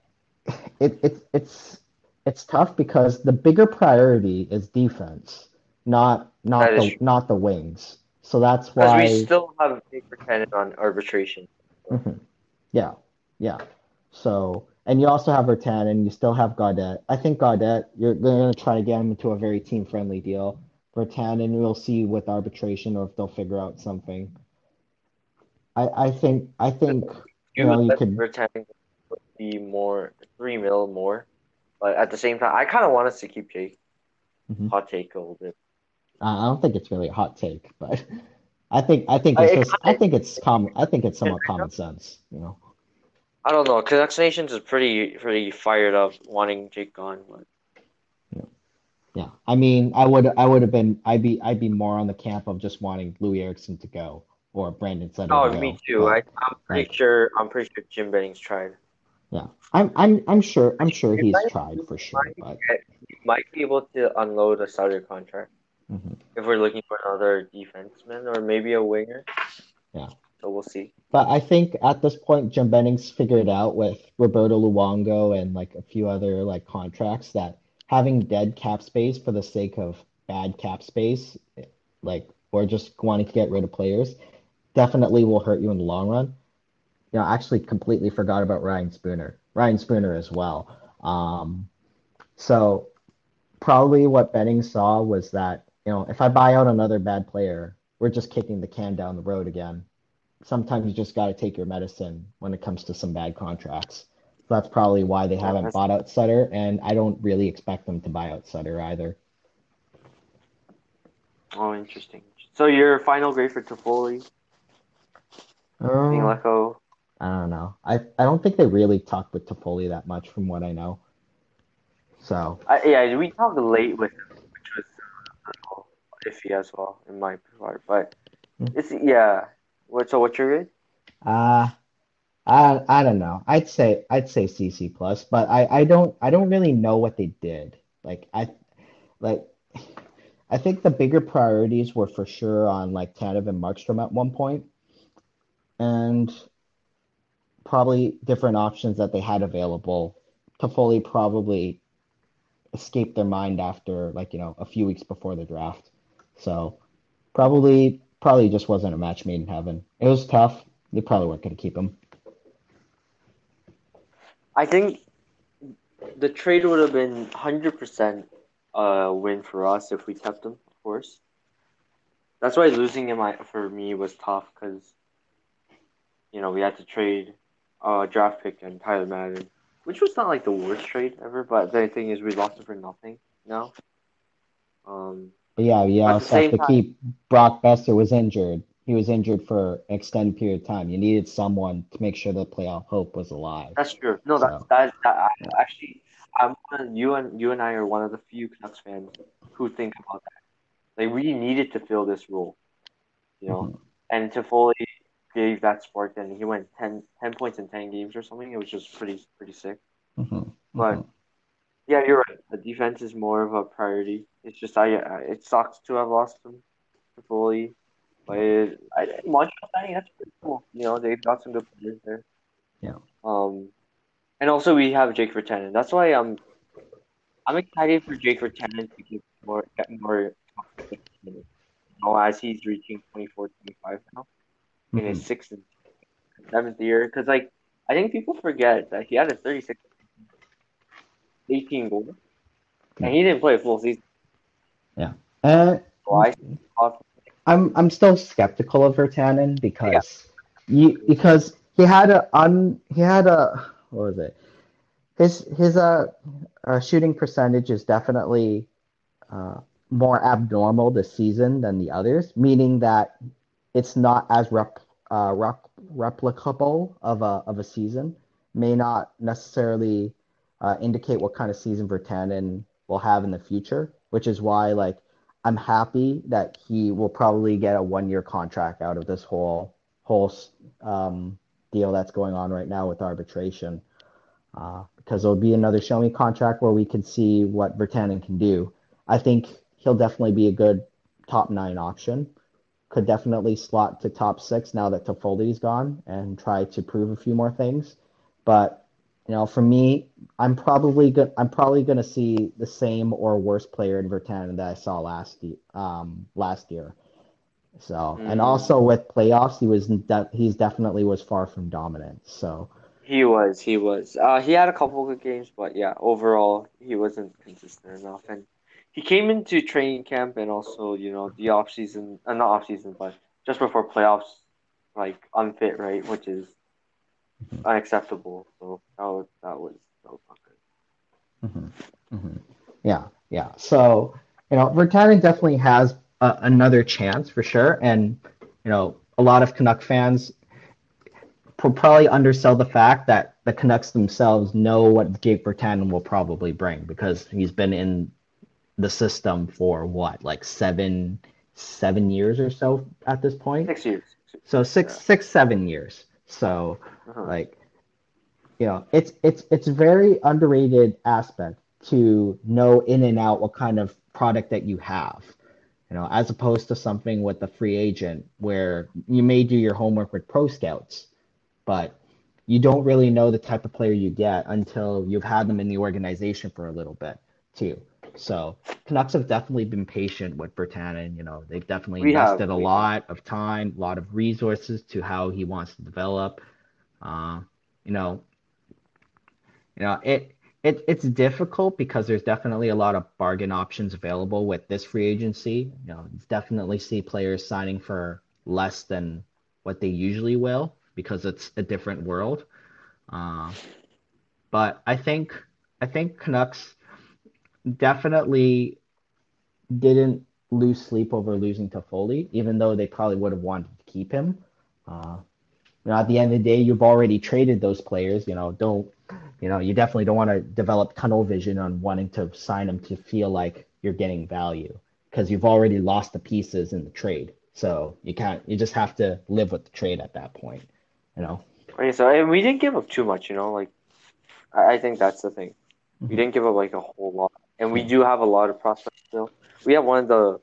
it, it it's it's tough because the bigger priority is defense, not not That the not the wings. So that's why. we still have paper tenant on arbitration. Mhm. Yeah, yeah. So, and you also have Vertan, and you still have Gaudette. I think Gaudette, you're going to try to get him into a very team-friendly deal. Vertan, and we'll see with arbitration or if they'll figure out something. I, I think, I think, you You know, you would could, would be more three mil more, but at the same time, I kind of want us to keep Jake. Mhm. Hot take a little bit. I don't think it's really a hot take, but I think, I think I- it's it just, I think it's common, I think it's somewhat common sense, you know. I don't know. Canucks Nations is pretty pretty fired up wanting Jake gone. But Yeah, I mean, I would I would have been I'd be I'd be more on the camp of just wanting Loui Eriksson to go or Brandon Sutter to oh, me too. I But I'm pretty like, sure I'm pretty sure Jim Benning's tried. yeah, I'm I'm I'm sure I'm sure he's might, tried for sure, might but he might be able to unload a Sutter contract mhm. if we're looking for another defenseman or maybe a winger. Yeah. So we'll see. But I think at this point, Jim Benning's figured out with Roberto Luongo and like a few other like contracts that having dead cap space for the sake of bad cap space, like or just wanting to get rid of players, definitely will hurt you in the long run. You know, I actually completely forgot about Ryan Spooner. Ryan Spooner as well. Um, so probably what Benning's saw was that, you know, if I buy out another bad player, we're just kicking the can down the road again sometimes you just got to take your medicine when it comes to some bad contracts. That's probably why they haven't bought out Sutter, and I don't really expect them to buy out Sutter either. oh interesting. So your final grade for Toffoli Uh. I don't know. I, I don't think they really talked with Toffoli that much from what I know. So, I, yeah, we talked late with him, which was little iffy as well in my part. But hmm. it's yeah. What so what's your grade? uh, I I don't know. I'd say I'd say CC plus, but I I don't I don't really know what they did. Like I like I think the bigger priorities were for sure on like Tanev and Markstrom at one point, and probably different options that they had available. Toffoli probably escaped their mind after like you know a few weeks before the draft, so probably probably just wasn't a match made in heaven. It was tough. They probably weren't going to keep him. I think the trade would have been hundred percent a win for us if we kept him, of course. That's why losing him for me was tough because you know we had to trade a draft pick and Tyler Madden, which was not like the worst trade ever. But the thing is, we lost him for nothing now. Um, But yeah, the also same to time, keep Brock Boeser was injured. He was injured for an extended period of time. You needed someone to make sure the playoff hope was alive. that's true. No, that's So that. that I, yeah. actually, I'm you and you and I are one of the few Canucks fans who think about that. Like we needed to fill this role, you know. Mhm. And Toffoli gave that spark. Then he went 10, 10 points in ten games or something. It was just pretty pretty sick. Mhm. But Mhm. yeah, you're right. The defense is more of a priority. It's just I, I it sucks to have lost him Toffoli, but I, Montreal signing that's pretty cool. You know they've got some good players there. Yeah. Um, and also we have Jake Virtanen. That's why I'm I'm excited for Jake Virtanen to get more get more. You know, as he's reaching 24, 25 now in his Mhm. sixth and seventh year. Because, like, I think people forget that he had a 36, 18 goal, and he didn't play a full season. Yeah. Uh, So I thought, I'm I'm still skeptical of Virtanen yeah, because you because he had a un he had a what was it? His his uh, uh shooting percentage is definitely uh more abnormal this season than the others, meaning that it's not as rep uh rep replicable of a of a season. May not necessarily uh, indicate what kind of season Virtanen will have in the future, which is why like I'm happy that he will probably get a one year contract out of this whole whole um, deal that's going on right now with arbitration. Uh, because it'll be another show me contract where we can see what Virtanen can do. I think he'll definitely be a good top nine option. Could definitely slot to top six now that Toffoli's gone and try to prove a few more things. But you know, for me, I'm probably good. I'm probably going to see the same or worse player in Virtanen that I saw last year. Um, last year. So, and mm, also with playoffs, he was de- he's definitely was far from dominant. So, he was, he was. Uh, he had a couple good games, but yeah, overall, he wasn't consistent enough. And he came into training camp and also, you know, the off season, uh, not off season, but just before playoffs, like unfit, right? Which is mhm, unacceptable. So that was that was that was not good. mhm, mhm. yeah, yeah. So, you know, Virtanen definitely has a, another chance for sure, and you know, a lot of Canuck fans will probably undersell the fact that the Canucks themselves know what Jake Virtanen will probably bring because he's been in the system for what, like seven seven years or so at this point. Six years. So six yeah. six seven years. So uh-huh. like you know, it's it's it's very underrated aspect to know in and out what kind of product that you have. You know, as opposed to something with a free agent where you may do your homework with pro scouts, but you don't really know the type of player you get until you've had them in the organization for a little bit too. So Canucks have definitely been patient with Virtanen. You know, they've definitely we invested have, a lot have. of time, a lot of resources to how he wants to develop. Uh, you know, you know it. It, it's difficult because there's definitely a lot of bargain options available with this free agency. You know, definitely see players signing for less than what they usually will because it's a different world. Uh, but I think I think Canucks definitely didn't lose sleep over losing Toffoli, even though they probably would have wanted to keep him. Uh, you know, at the end of the day, you've already traded those players. You know, don't you know? You definitely don't want to develop tunnel vision on wanting to sign them to feel like you're getting value because you've already lost the pieces in the trade. So you can't. You just have to live with the trade at that point. You know. Okay, so and we didn't give up too much. You know, like I, I think that's the thing. Mm-hmm. We didn't give up like a whole lot and we do have a lot of prospects still. We have one of the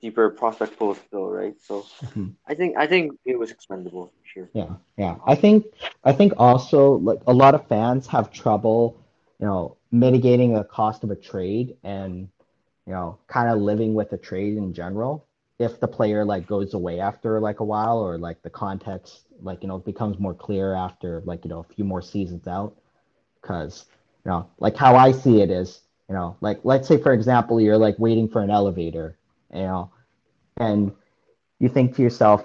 deeper prospect pools still, right? So mm-hmm. I think I think it was expendable sure. Yeah, yeah. I think I think also like a lot of fans have trouble, you know, mitigating the cost of a trade and you know, kind of living with the trade in general. If the player like goes away after like a while or like the context like you know becomes more clear after like you know a few more seasons out, because you know like how I see it is you know, like let's say for example, you're like waiting for an elevator, you know, and you think to yourself,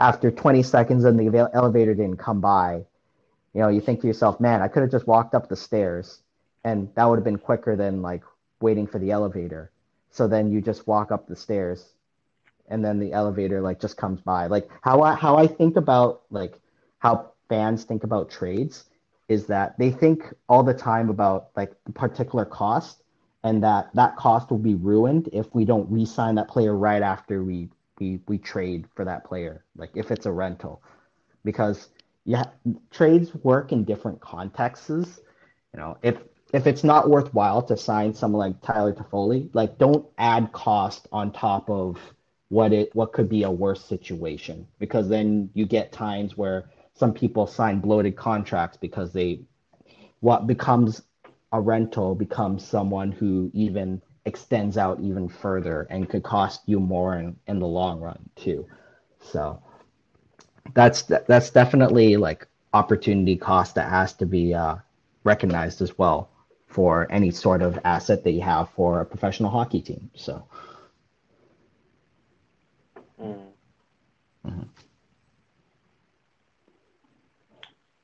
after 20 seconds and the elevator didn't come by, you know, you think to yourself, man, I could have just walked up the stairs and that would have been quicker than like waiting for the elevator. So then you just walk up the stairs and then the elevator like just comes by. Like how I how I think about like how fans think about trades is that they think all the time about like the particular cost and that that cost will be ruined if we don't re-sign that player right after we we we trade for that player like if it's a rental. Because yeah trades work in different contexts you know. If if it's not worthwhile to sign someone like Tyler Toffoli like don't add cost on top of what it what could be a worse situation because then you get times where some people sign bloated contracts because they what becomes a rental becomes someone who even extends out even further and could cost you more in, in the long run too. So that's that's definitely like opportunity cost that has to be uh, recognized as well for any sort of asset that you have for a professional hockey team. So. Mm. Mm-hmm.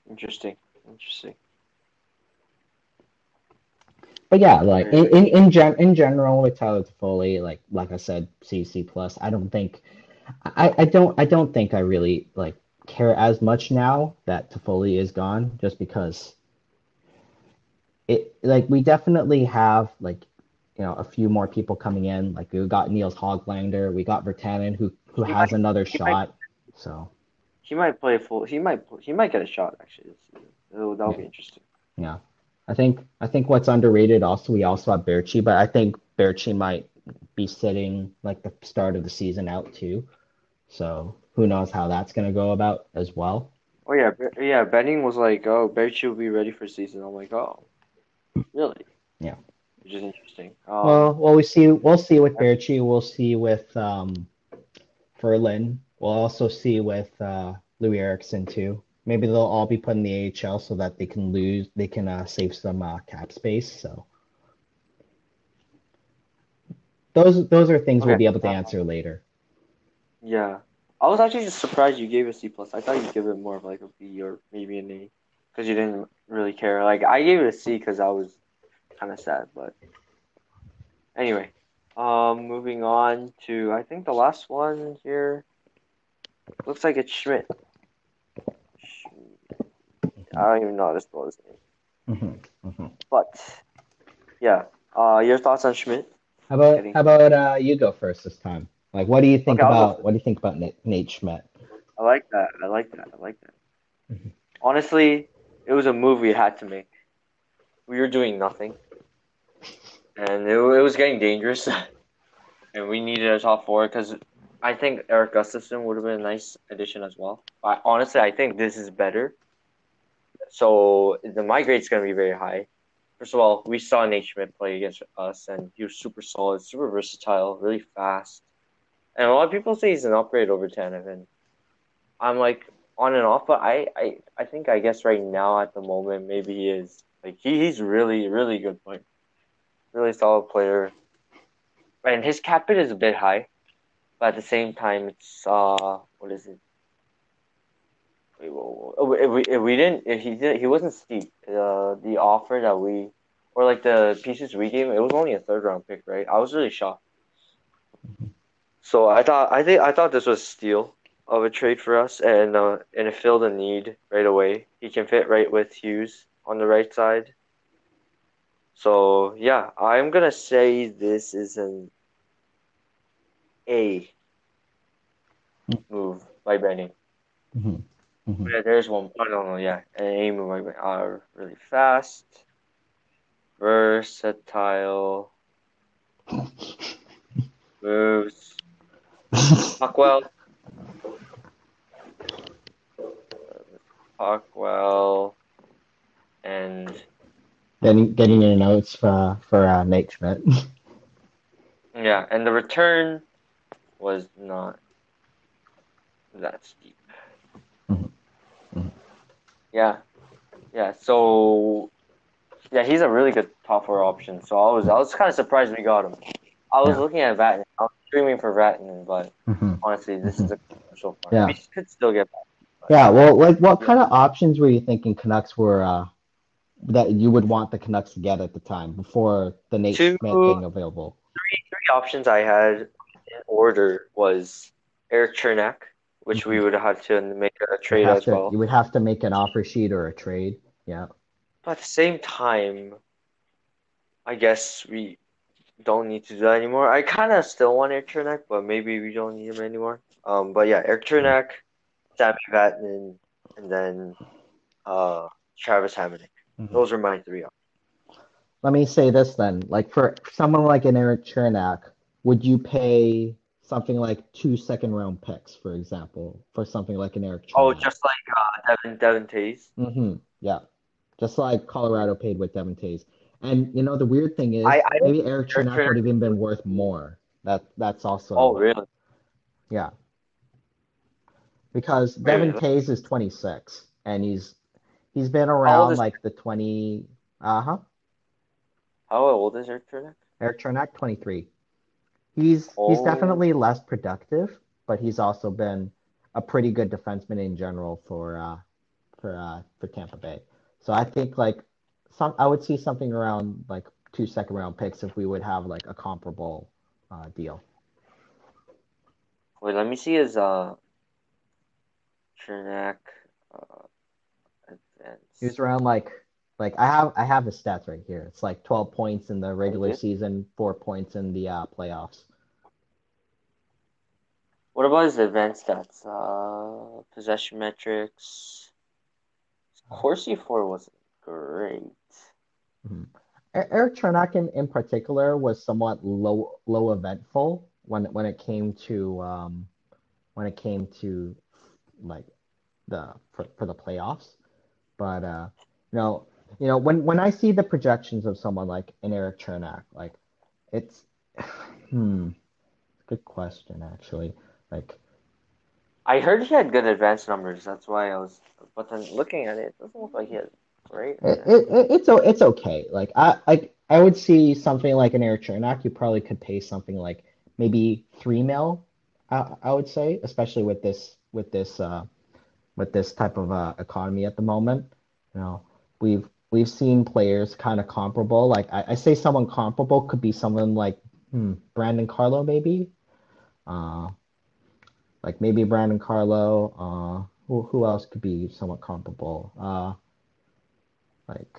Interesting. Interesting but yeah, like in in in, gen- in general with Tyler Toffoli, like like I said, CC plus. I don't think, I I don't I don't think I really like care as much now that Toffoli is gone, just because. It like we definitely have like you know a few more people coming in. Like we got Nils Hoglander, we got Virtanen who who he has might, another shot. Might, so he might play full. He might he might get a shot actually. That'll, that'll yeah. be interesting. Yeah. I think I think what's underrated also we also have Baertschi, but I think Baertschi might be sitting like the start of the season out too. So who knows how that's gonna go about as well. Oh yeah, yeah. Benning was like, "Oh, Baertschi will be ready for season." I'm like, "Oh, really?" Yeah. Which is interesting. Um, well, well, we see. We'll see with Baertschi. We'll see with um, Ferland. We'll also see with uh, Loui Eriksson too. Maybe they'll all be put in the AHL so that they can lose, they can uh, save some uh, cap space. So those those are things okay. we'll be able to answer later. Yeah, I was actually just surprised you gave a C plus. I thought you'd give it more of like a B or maybe an A because you didn't really care. Like I gave it a C because I was kind of sad, but anyway. Um, moving on to I think the last one here. Looks like it's Schmidt. I don't even know how to spell his name. hmm hmm But yeah, uh, your thoughts on Schmidt? How about how about uh, you go first this time? Like, what do you think Okay, about what do you think about Nate, Nate Schmidt? I like that. I like that. I like that. Mhm. Honestly, it was a move we had to make. We were doing nothing, and it, it was getting dangerous, and we needed a top four because I think Erik Gustafsson would have been a nice addition as well. But honestly, I think this is better. So the my grade's gonna be very high. First of all, we saw Nate play against us, and he was super solid, super versatile, really fast. And a lot of people say he's an upgrade over Tanev, I'm like on and off, but I, I, I think I guess right now at the moment maybe he is like he, he's really really good player, really solid player, and his cap hit is a bit high, but at the same time it's uh what is it? If we, if we didn't if he did he wasn't steep. Uh, the offer that we or like the pieces we gave him, it was only a third round pick, right? I was really shocked. So I thought I think I thought this was steal of a trade for us, and uh, and it filled a need right away. He can fit right with Hughes on the right side. So yeah, I'm gonna say this is an A move by Benny. hmm hmm Yeah, there's one. I don't know. Yeah, an A move by Benny. Uh, really fast, versatile, moves. Hawkwell. Hawkwell. And Getting getting your notes for for uh, Nate Schmidt. yeah, and the return was not that steep. Yeah. Yeah, so yeah, he's a really good top four option. So I was I was kind of surprised we got him. I was Yeah. looking at Vatanen. I was streaming for Vatanen, but hmm honestly, this is a commercial fund. Yeah. We could still get Yeah, well, like what kind of options were you thinking Canucks were uh that you would want the Canucks to get at the time before the Nate Two- Schmidt being available? three three options I had in order was Erik Cernak, which we would have to make a trade as to- well. You would have to make an offer sheet or a trade. Yeah. But at the same time, I guess we don't need to do that anymore. I kind of still want Erik Cernak, but maybe we don't need him anymore. Um, but yeah, Erik Cernak, Sami Vatanen, and then uh, Travis Hamonic. Mhm. Those are my three. Let me say this then. Like for someone like an Erik Cernak, would you pay something like two second round picks, for example, for something like an Erik Cernak? Oh, just like uh, Devon Devon Toews. hmm Yeah. Just like Colorado paid with Devon Toews. And you know the weird thing is I- I maybe Erik Cernak would have even been worth more. That that's also Oh, really? yeah. Because Wait, Devon. Toews is 26 and he's he's been around is- like the 20 uh-huh. How old is Erik Cernak? Erik Cernak 23. He's he's Oh. definitely less productive, but he's also been a pretty good defenseman in general for uh for uh for Tampa Bay. So I think like some I would see something around like two second round picks if we would have like a comparable uh deal. Wait, let me see his uh Cernak uh advance. He was around like like I have I have his stats right here. It's like 12 points in the regular Okay. season, 4 points in the uh playoffs. What about his advanced stats? Uh, possession metrics. Corsi four wasn't great. E- Erik Cernak in, in particular was somewhat low low eventful when when it came to um when it came to like the for, for the playoffs. But uh you know you know when when I see the projections of someone like an Erik Cernak, like it's hmm good question actually. Like I heard he had good advanced numbers. That's why I was. But then looking at it, it doesn't look like he has great. It, it, it- it's it's okay. Like I like I would see something like an Erik Cernak. You probably could pay something like maybe three mil. I, I would say, especially with this with this uh, with this type of uh, economy at the moment. You know, we've we've seen players kind of comparable. Like I, I say, someone comparable could be someone like hmm, Brandon Carlo, maybe. Uh, like maybe Brandon Carlo. Uh, who who else could be somewhat comparable? Uh, like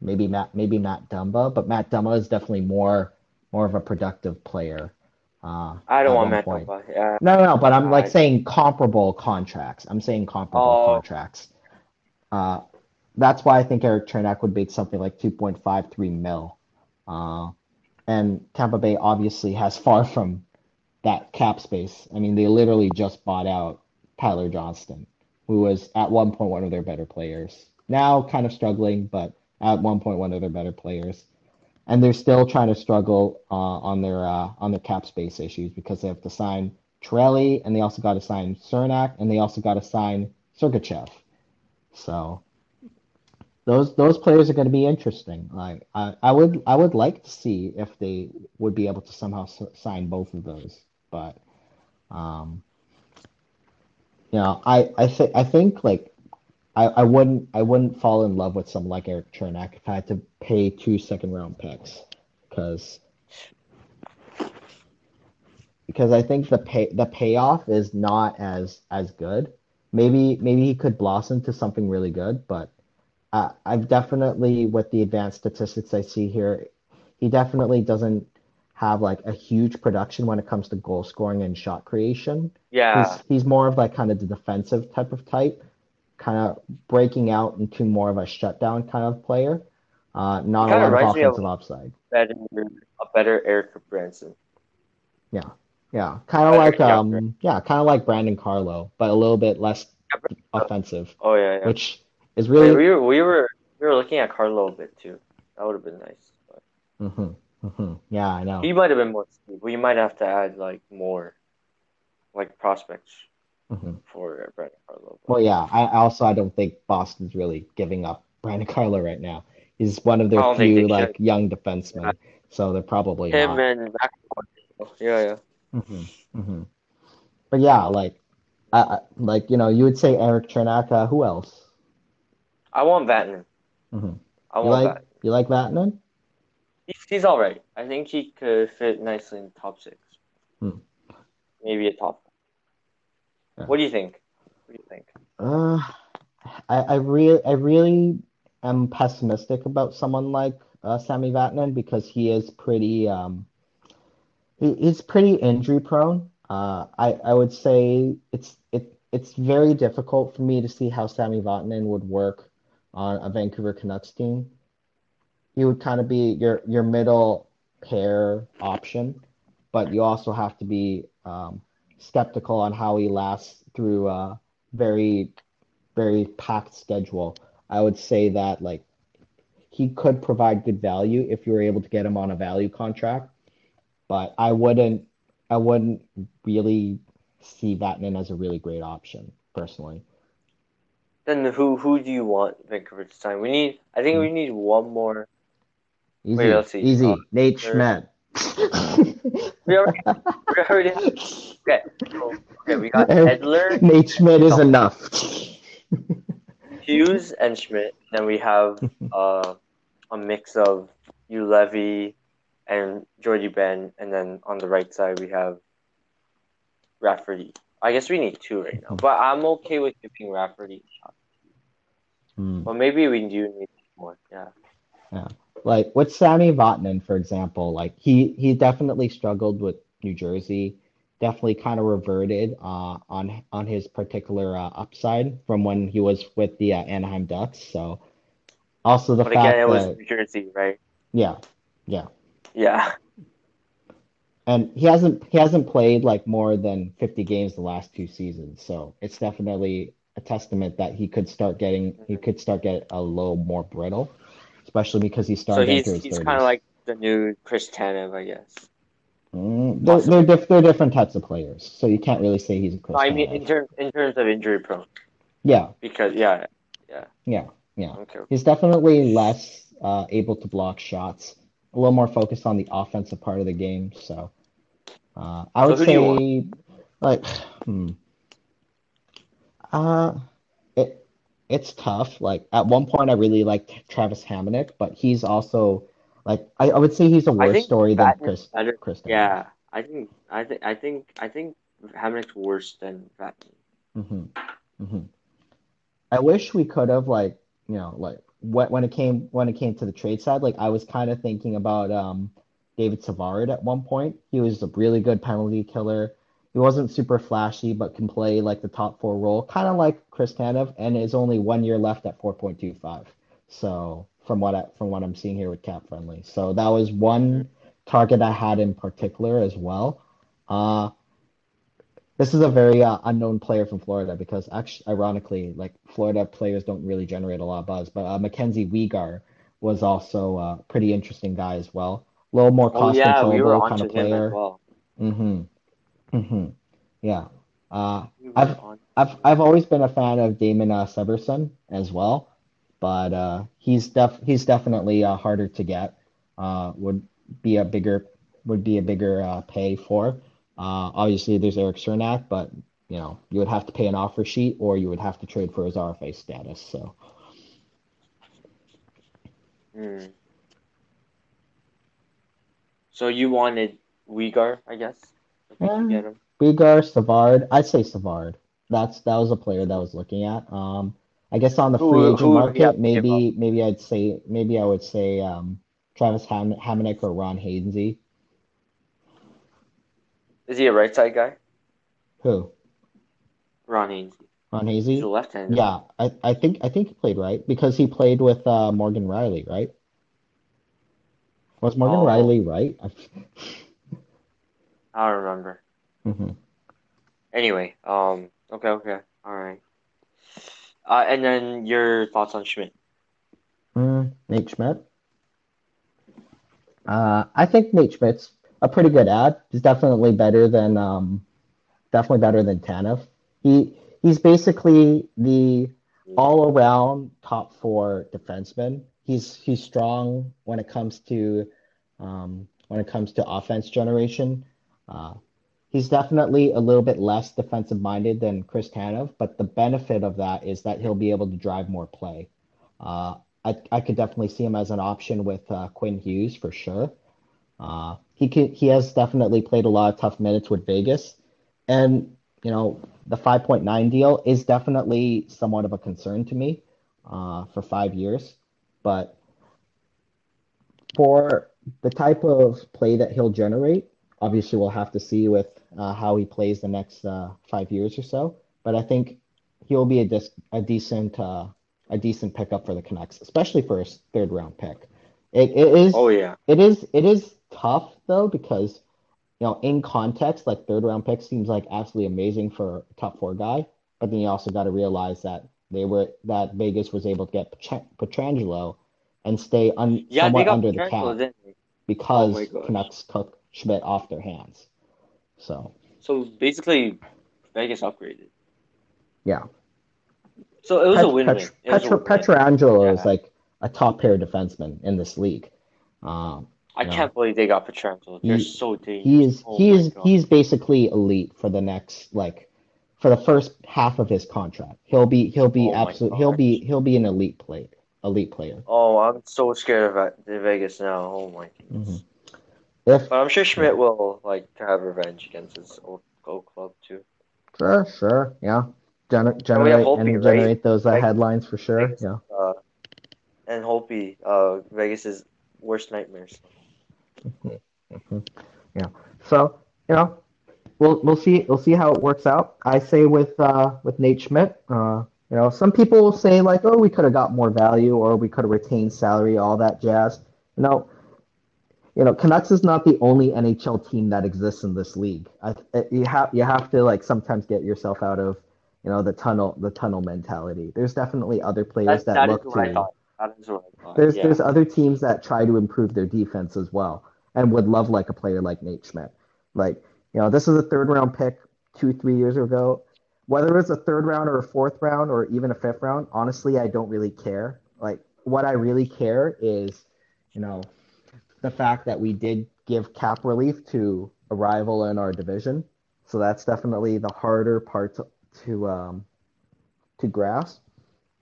maybe Matt maybe Matt Dumba, but Matt Dumba is definitely more more of a productive player. Uh, I don't want Matt point. Dumba. Yeah. No, no, no, but I'm like I- saying comparable contracts. I'm saying comparable Oh. contracts. Uh, that's why I think Erik Cernak would make something like 2.53 mil. Uh, and Tampa Bay obviously has far from that cap space. I mean, they literally just bought out Tyler Johnson, who was at one point one of their better players. Now kind of struggling, but at one point one of their better players. And they're still trying to struggle uh, on their uh, on their cap space issues because they have to sign Cirelli and they also got to sign Cernak and they also got to sign Sergachev. So those those players are going to be interesting. Like I, I would I would like to see if they would be able to somehow sign both of those, but um, you know, I I think I think like I, I wouldn't I wouldn't fall in love with someone like Erik Cernak if I had to pay two second round picks because because I think the pay the payoff is not as as good. Maybe maybe he could blossom to something really good, but uh, I've definitely with the advanced statistics I see here, he definitely doesn't have like a huge production when it comes to goal scoring and shot creation. Yeah. He's he's more of like kind of the defensive type of type, kind of breaking out into more of a shutdown kind of player. Uh, not a lot of me of- offensive upside. Better, a better Eric Branson. Yeah, Yeah. kind of like younger. um, yeah, kind of like Brandon Carlo, but a little bit less offensive, Oh yeah, yeah. which is Wait, really. we were we were we were looking at Carlo a bit too. That would have been nice. But hmm hmm Yeah, I know. he might have been more. We might have to add like more, like prospects hmm for Brandon Carlo. Well, yeah. I also I don't think Boston's really giving up Brandon Carlo right now. He's one of their I don't think few like should. young defensemen, so they're probably him not. and. Yeah, yeah. hmm hmm But yeah, like, I, I like you know you would say Erik Cernak. Uh, who else? I want Vatanen. hmm I You want like that. you like Vatanen? He's, all right. I think he could fit nicely in top six. Hmm. Maybe a top. Yeah. What do you think? What do you think? Uh, I I really I really am pessimistic about someone like uh, Sami Vatanen because he is pretty um he, he's pretty injury prone. Uh, I I would say it's it it's very difficult for me to see how Sami Vatanen would work on a Vancouver Canucks team. He would kind of be your your middle pair option, but you also have to be um, skeptical on how he lasts through a very very packed schedule. I would say that like he could provide good value if you were able to get him on a value contract, but I wouldn't I wouldn't really see Vatanen as a really great option personally. Then who who do you want Vancouver to sign? We need. I think Hmm. we need one more. Easy, let's see. easy. Nate Schmidt. We already. We already. Okay. so- okay. We got Edler, Nate Schmidt is enough. Hughes, and Schmidt. Then we have uh, a mix of Juolevi and Jordie Benn, and then on the right side we have Rafferty. I guess we need two right now, but I'm okay with giving Rafferty a shot. Hmm. But maybe we do need more. Yeah. Yeah. Like with Sami Vatanen, for example, like he he definitely struggled with New Jersey, definitely kind of reverted uh, on on his particular uh, upside from when he was with the uh, Anaheim Ducks. So also the But fact again, it was New Jersey, right? Yeah, yeah, Yeah. and he hasn't he hasn't played like more than 50 games the last two seasons. So it's definitely a testament that he could start getting he could start get a little more brittle, especially because he So started he's his he's 30s. kind of like the new Chris Tanev, I guess. Mm, they're, they're, diff- they're different types of players, so you can't really say he's a Chris I mean, in terms in terms of injury prone, Yeah, because yeah, yeah, yeah. yeah. okay. He's definitely less uh, able to block shots, a little more focused on the offensive part of the game. So uh, I So would who do you say, like, hmm, uh, it's tough. Like at one point, I really liked Travis Hamonic, but he's also like I, I would say he's a worse story than Chris. better. Chris Yeah, I think I think I think I think Hamonic's worse than Vatanen. hmm hmm I wish we could have like you know, like when when it came when it came to the trade side, like I was kind of thinking about um David Savard at one point. He was a really good penalty killer. He wasn't super flashy, but can play like the top four role, kind of like Chris Tanev, and is only one year left at 4.25. So from what I, from what I'm seeing here with Cap Friendly, so that was one target I had in particular as well. Uh, this is a very uh, unknown player from Florida because actually, ironically, like Florida players don't really generate a lot of buzz. But uh, Mackenzie Weegar was also a pretty interesting guy as well. A little more Oh cost yeah, we controllable kind of player. well. Mm-hmm. Mm-hmm. Yeah. Uh, I've. I've I've always been a fan of Damon uh, Severson as well, but uh, he's def he's definitely uh, harder to get. Uh, would be a bigger would be a bigger uh, pay for. Uh, obviously, there's Erik Cernak, but you know you would have to pay an offer sheet, or you would have to trade for his RFA status. So Hmm. So you wanted Weegar, I guess, if we can yeah, Savard, I'd say Savard. That's that was a player that I was looking at. Um, I guess on the free Who agent who would we have market, up? maybe maybe I'd say maybe I would say um, Travis Ham Hamonic or Ron Hainsey. Is he a right side guy? Who? Ron Hainsey. Ron He's a left-hander. Yeah, I, I think I think he played right because he played with uh, Morgan Rielly, right? Was Morgan Oh, Rielly right? I don't remember. hmm Anyway, um, okay, okay, all right. Uh, and then your thoughts on Schmidt? Mm, Nate Schmidt. Uh, I think Nate Schmidt's a pretty good ad. He's definitely better than um, definitely better than Tanev. He he's basically the all around top four defenseman. He's he's strong when it comes to um, when it comes to offense generation. Uh, he's definitely a little bit less defensive minded than Chris Tanev, but the benefit of that is that he'll be able to drive more play. Uh, I I could definitely see him as an option with uh, Quinn Hughes for sure. Uh, he he has definitely played a lot of tough minutes with Vegas, and you know the 5.9 deal is definitely somewhat of a concern to me uh, for five years. But for the type of play that he'll generate, obviously we'll have to see with uh, how he plays the next uh, five years or so. But I think he'll be a, dis- a decent uh, a decent pickup for the Canucks, especially for a third round pick. It, it is Oh yeah. it is it is tough though because you know in context like third round pick seems like absolutely amazing for a top four guy, but then you also got to realize that they were that Vegas was able to get Petr- Pietrangelo and stay un, Yeah, somewhat under the cap? Oh because. Canucks took Schmidt off their hands. So So basically, Vegas upgraded. yeah, So it was a Pet, win-win. Pet, It was a Petr. Pietrangelo is like a top pair defenseman in this league. Um, I know, can't believe they got Pietrangelo. They're he so he dangerous. is Oh he is God. he's basically elite for the next like for the first half of his contract. He'll be he'll be Oh absolute he'll be he'll be an elite player elite player. Oh, I'm so scared of Ve- Vegas now. Oh my hmm goodness. If But I'm sure Schmidt will like to have revenge against his old old club too. sure sure yeah Gener- And we have generate right? generate those uh, headlines for sure. Vegas, Yeah. uh, and Holtby, uh, Vegas's worst nightmares. hmm hmm Yeah. So you know we'll we'll see we'll see how it works out. I say with uh with Nate Schmidt, uh, you know, some people will say like, oh, we could have got more value or we could have retained salary, all that jazz. You know, you know, Canucks is not the only NHL team that exists in this league. I, you have you have to like sometimes get yourself out of you know the tunnel the tunnel mentality. There's definitely other players That that that look to. That is what I thought. there's Yeah. there's other teams that try to improve their defense as well and would love like a player like Nate Schmidt. Like, you know, this is a third round pick two, three years ago. Whether it's a third round or a fourth round or even a fifth round, honestly, I don't really care. Like, what I really care is, you know, the fact that we did give cap relief to a rival in our division. So that's definitely the harder part to to, um, to grasp.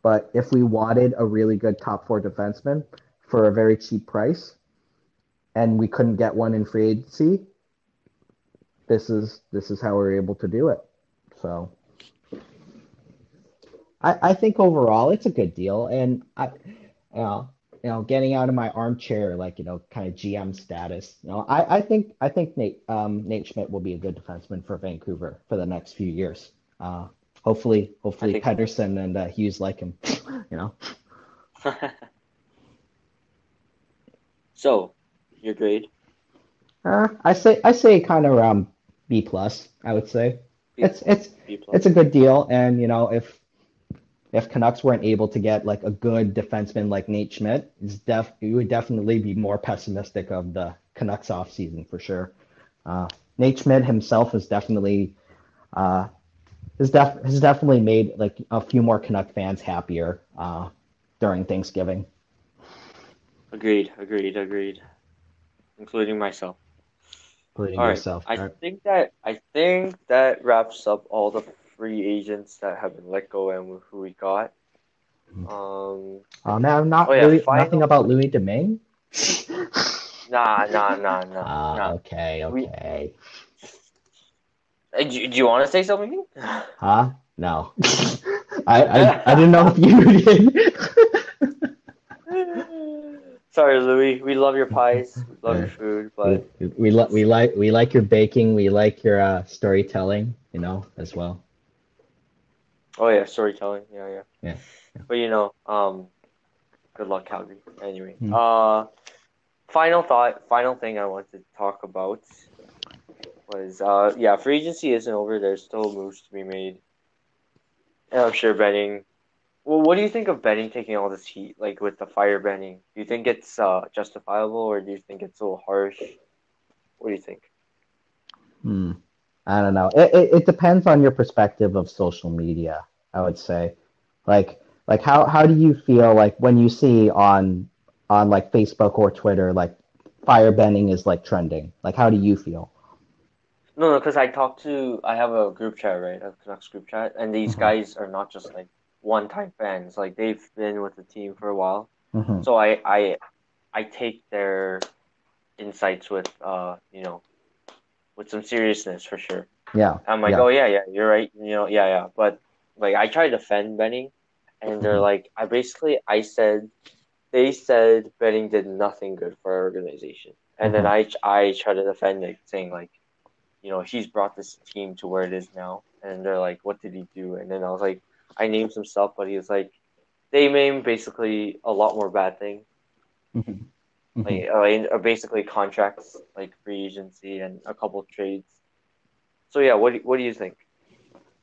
But if we wanted a really good top four defenseman for a very cheap price, and we couldn't get one in free agency, this is this is how we're able to do it. So I, I think overall it's a good deal, and I, you know, you know, getting out of my armchair, like you know, kind of GM status. You know, I, I think I think Nate um, Nate Schmidt will be a good defenseman for Vancouver for the next few years. Uh, hopefully, hopefully Pettersson and uh, Hughes like him. You know. so, your grade? Uh, I say I say kind of around B plus. I would say B, it's it's B it's a good deal, and you know if if Canucks weren't able to get like a good defenseman like Nate Schmidt, it's def you would definitely be more pessimistic of the Canucks off season for sure. Uh, Nate Schmidt himself is definitely uh, has def has definitely made like a few more Canuck fans happier uh, during Thanksgiving. Agreed, agreed, agreed. Including myself. Including All right. yourself. I right. think that I think that wraps up all the free agents that have been let go and who we got. Um, Um, now, not Oh, yeah, Louis, final- nothing about Louis Domingue. nah, nah, nah, nah, Ah, nah. okay, okay. Uh, Do, do you want to say something? Huh? No. I, I I didn't know if you did. Sorry, Louis. We love your pies. We love your food, but we we, li- we like we like your baking. We like your uh, storytelling. You know as well. Oh yeah, storytelling. Yeah, yeah. Yeah, But you know, um, good luck, Calgary. Anyway, Hmm. uh, final thought, final thing I want to talk about was, uh, yeah, free agency isn't over. There's still moves to be made, and I'm sure Benning. Well, what do you think of Benning taking all this heat, like with the fire Benning? Do you think it's uh, justifiable, or do you think it's a little harsh? What do you think? Hmm. I don't know. It, it it depends on your perspective of social media. I would say, like like how how do you feel like when you see on on like Facebook or Twitter like fire Benning is like trending? Like how do you feel? No, no, because I talk to, I have a group chat, right? A Canucks group chat, and these Mhm. guys are not just like one-time fans. Like they've been with the team for a while. hmm So I, I, I take their insights with, uh, you know, with some seriousness for sure. Yeah. I'm like, Yeah. oh yeah, yeah, you're right. You know, yeah, yeah. But like, I try to defend Benning, and they're Mhm. like, I basically, I said, they said Benning did nothing good for our organization, and then I, I try to defend it, saying like, you know, he's brought this team to where it is now, and they're like, what did he do? And then I was like, I named some stuff, but he was like, they named basically a lot more bad things Mhm. Mhm. like uh, uh, basically contracts like free agency and a couple trades. So yeah, what do, what do you think?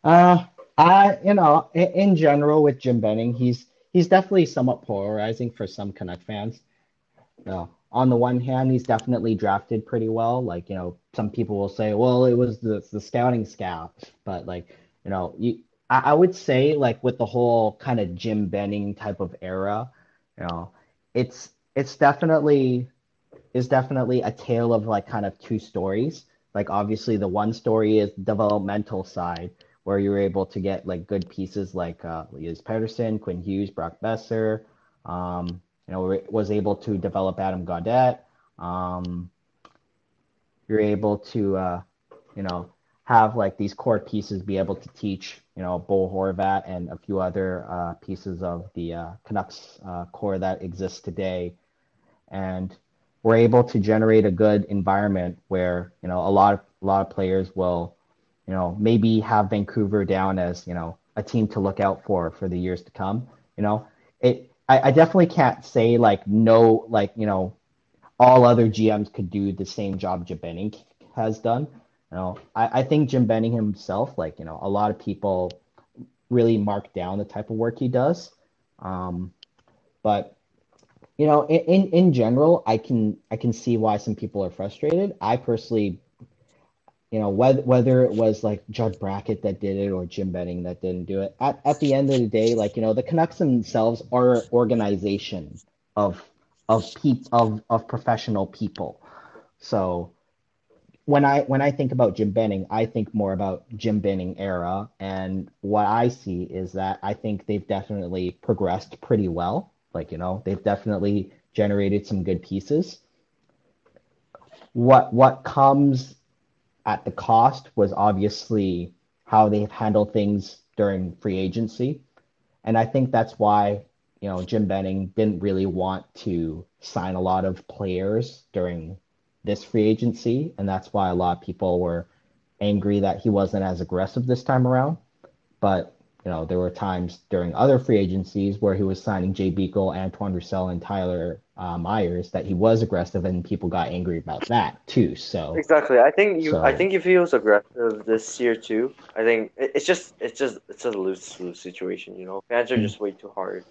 Uh, I, you know, in, in general with Jim Benning, he's he's definitely somewhat polarizing for some Canuck fans. You know, on the one hand, he's definitely drafted pretty well. Like, you know, some people will say, well, it was the the scouting scout, but like, you know, you, I, I would say like with the whole kind of Jim Benning type of era, you know, it's it's definitely is definitely a tale of like kind of two stories. Like obviously the one story is developmental side where you were able to get like good pieces like uh, Elias Pettersson, Quinn Hughes, Brock Boeser. Um, you know, was able to develop Adam Gaudette. Um, you're able to, uh, you know, have like these core pieces be able to teach, you know, Bo Horvat and a few other uh, pieces of the uh, Canucks uh, core that exists today. And we're able to generate a good environment where, you know, a lot of, a lot of players will you know, maybe have Vancouver down as, you know, a team to look out for for the years to come. You know, it I, I definitely can't say like no, like, you know, all other GMs could do the same job Jim Benning has done. You know, I, I think Jim Benning himself, like, you know, a lot of people really mark down the type of work he does. Um, but you know, in, in general, I can I can see why some people are frustrated. I personally you know, whether whether it was like Judd Brackett that did it or Jim Benning that didn't do it. At at the end of the day, like you know, the Canucks themselves are an organization of of peop of of professional people. So when I when I think about Jim Benning, I think more about Jim Benning era, and what I see is that I think they've definitely progressed pretty well. Like you know, they've definitely generated some good pieces. What what comes at the cost was obviously how they've handled things during free agency. and I think that's why you know Jim Benning didn't really want to sign a lot of players during this free agency, and that's why a lot of people were angry that he wasn't as aggressive this time around. But you know, there were times during other free agencies where he was signing Jay Beagle, Antoine Roussel, and Tyler uh, Myers that he was aggressive, and people got angry about that too. So exactly, I think you. So- I think if he was aggressive this year too, I think it's just it's just it's a lose lose situation. You know, fans are Mm. just way too hard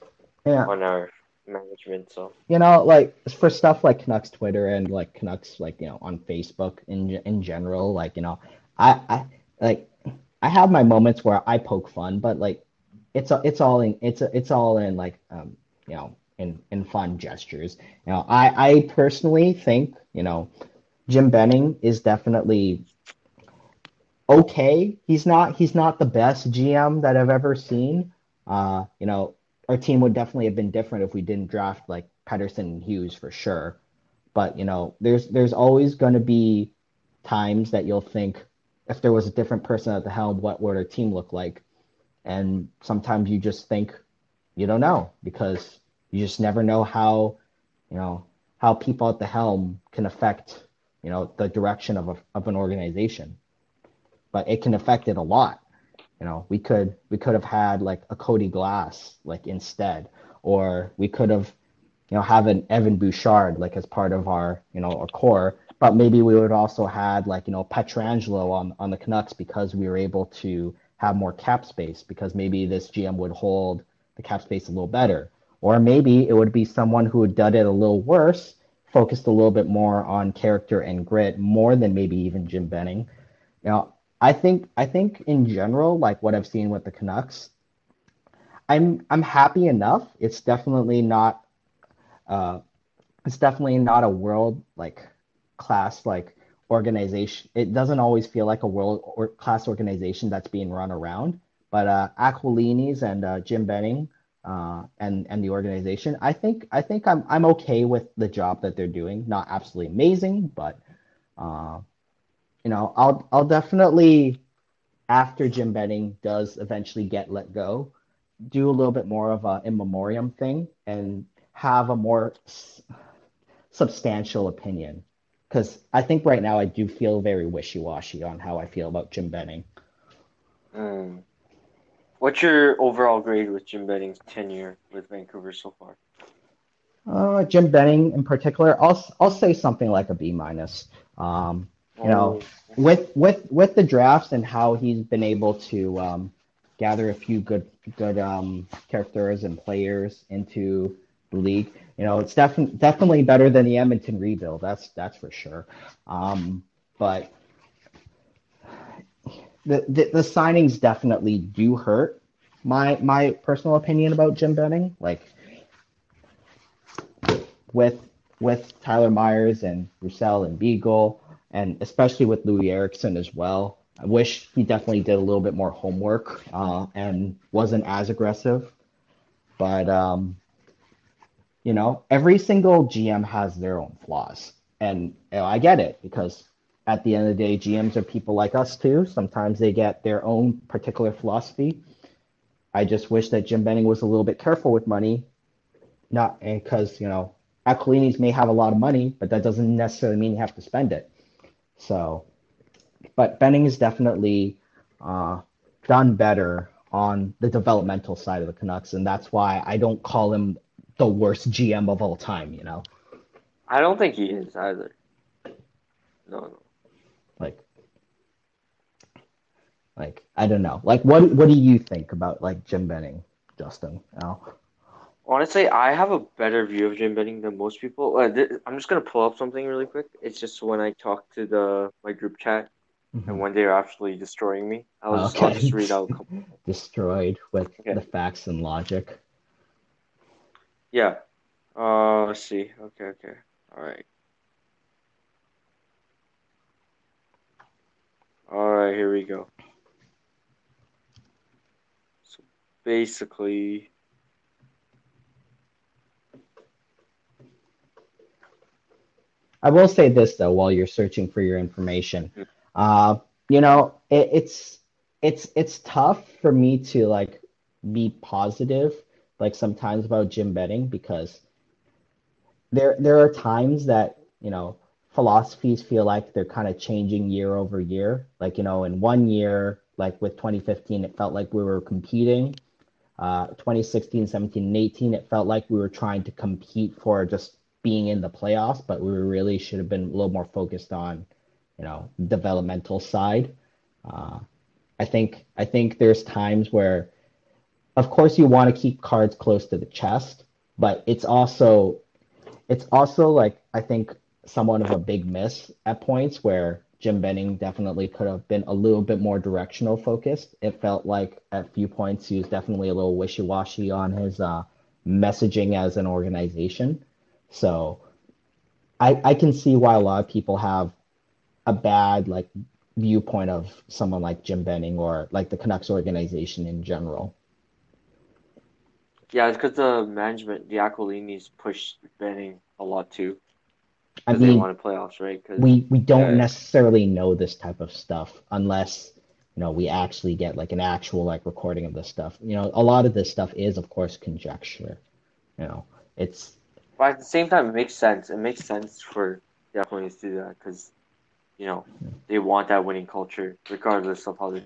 yeah, on our management. So you know, like for stuff like Canucks Twitter and like Canucks, like you know, on Facebook in in general, like you know, I I like I have my moments where I poke fun, but like it's it's all in it's it's all in like um you know in in fun gestures. You know, I I personally think you know Jim Benning is definitely okay. He's not he's not the best GM that I've ever seen. Uh, you know, our team would definitely have been different if we didn't draft like Pettersson and Hughes for sure. But you know, there's there's always going to be times that you'll think if there was a different person at the helm, what would our team look like? And sometimes you just think you don't know because you just never know how you know how people at the helm can affect you know the direction of a, of an organization. But it can affect it a lot you know we could we could have had like a cody glass like instead or we could have you know have an evan bouchard like as part of our you know our core but maybe we would also had like you know pietrangelo on on the canucks because we were able to have more cap space because maybe this gm would hold the cap space a little better or maybe it would be someone who had done it a little worse focused a little bit more on character and grit more than maybe even jim benning you know I think I think in general, like what I've seen with the Canucks, I'm I'm happy enough. It's definitely not uh it's definitely not a world like class like organization. It doesn't always feel like a world or class organization that's being run around. But uh Aquilini's and uh, Jim Benning uh and and the organization, I think I think I'm I'm okay with the job that they're doing. Not absolutely amazing, but uh you know, I'll I'll definitely after Jim Benning does eventually get let go, do a little bit more of a in memoriam thing and have a more s- substantial opinion. Because I think right now I do feel very wishy-washy on how I feel about Jim Benning. Mm. What's your overall grade with Jim Benning's tenure with Vancouver so far? Uh, Jim Benning in particular, I'll I'll say something like a B minus. Um, you know, with with with the drafts and how he's been able to um, gather a few good good um, characters and players into league. You know, it's definitely definitely better than the Edmonton rebuild. That's that's for sure. Um, but the, the the signings definitely do hurt. My my personal opinion about Jim Benning, like with with Tyler Myers and Roussel and Beagle, and especially with Loui Eriksson as well. I wish he definitely did a little bit more homework uh, and wasn't as aggressive. But um, you know, every single GM has their own flaws, and you know, I get it because at the end of the day, GMs are people like us too. Sometimes they get their own particular philosophy. I just wish that Jim Benning was a little bit careful with money, not because you know Aquilini's may have a lot of money, but that doesn't necessarily mean you have to spend it. So, but Benning is definitely uh, done better on the developmental side of the Canucks, and that's why I don't call him the worst GM of all time. You know, I don't think he is either. No, no. like, like I don't know. Like, what what do you think about like Jim Benning, Justin? Al? Honestly, I have a better view of Jim Benning than most people. Uh, th- I'm just gonna pull up something really quick. It's just when I talk to the my group chat, and when they're actually destroying me, I'll just, I'll Okay. just read out. A couple. Destroyed with Okay. the facts and logic. Yeah. Uh, let's see. Okay, okay. All right. All right, here we go. So basically, I will say this though, while you're searching for your information, uh, you know, it, it's it's it's tough for me to like be positive like sometimes about Jim Benning because there there are times that you know philosophies feel like they're kind of changing year over year. Like you know, in one year, like with 2015, it felt like we were competing. Uh, 2016, 17, and 18, it felt like we were trying to compete for just being in the playoffs, but we really should have been a little more focused on, you know, developmental side. Uh, I think I think there's times where, of course, you want to keep cards close to the chest, but it's also it's also like I think somewhat of a big miss at points where Jim Benning definitely could have been a little bit more directional focused. It felt like at a few points he was definitely a little wishy washy on his uh, messaging as an organization. So I I can see why a lot of people have a bad like viewpoint of someone like Jim Benning or like the Canucks organization in general. Yeah, it's because the management, the Aquilinis, pushed Benning a lot too. I Because they mean, wanted playoffs, right? Because we we don't yeah, necessarily know this type of stuff unless you know we actually get like an actual like recording of this stuff. You know, a lot of this stuff is of course conjecture. You know, it's but at the same time, it makes sense. It makes sense for the Aquilinis to do that because you know they want that winning culture, regardless of how they.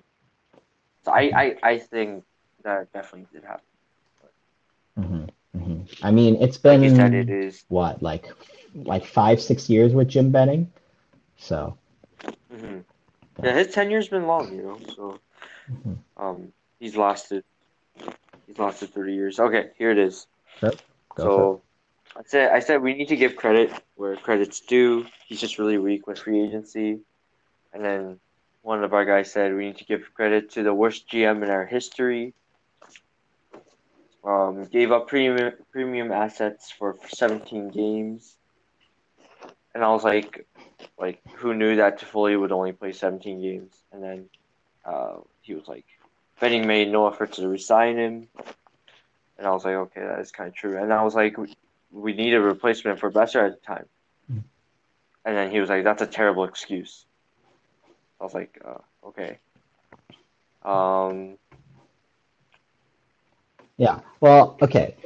So I, I, I think that definitely did happen. Hmm hmm I mean, it's Like you said, it been what like like five six years with Jim Benning, so hmm yeah. His tenure's been long, you know. So hmm um, he's lasted. He's lasted thirty years. Okay, here it is. Sure. So I said, I said we need to give credit where credit's due. He's just really weak with free agency. And then one of our guys said we need to give credit to the worst GM in our history. Um, gave up premium premium assets for 17 games, and I was like, like who knew that Toffoli would only play 17 games? And then uh, he was like, Benning made no effort to resign him, and I was like, okay, that is kind of true. And I was like, we, we need a replacement for Boeser at the time, Mm. and then he was like, that's a terrible excuse. I was like, uh, okay. Um, Yeah. Well, okay.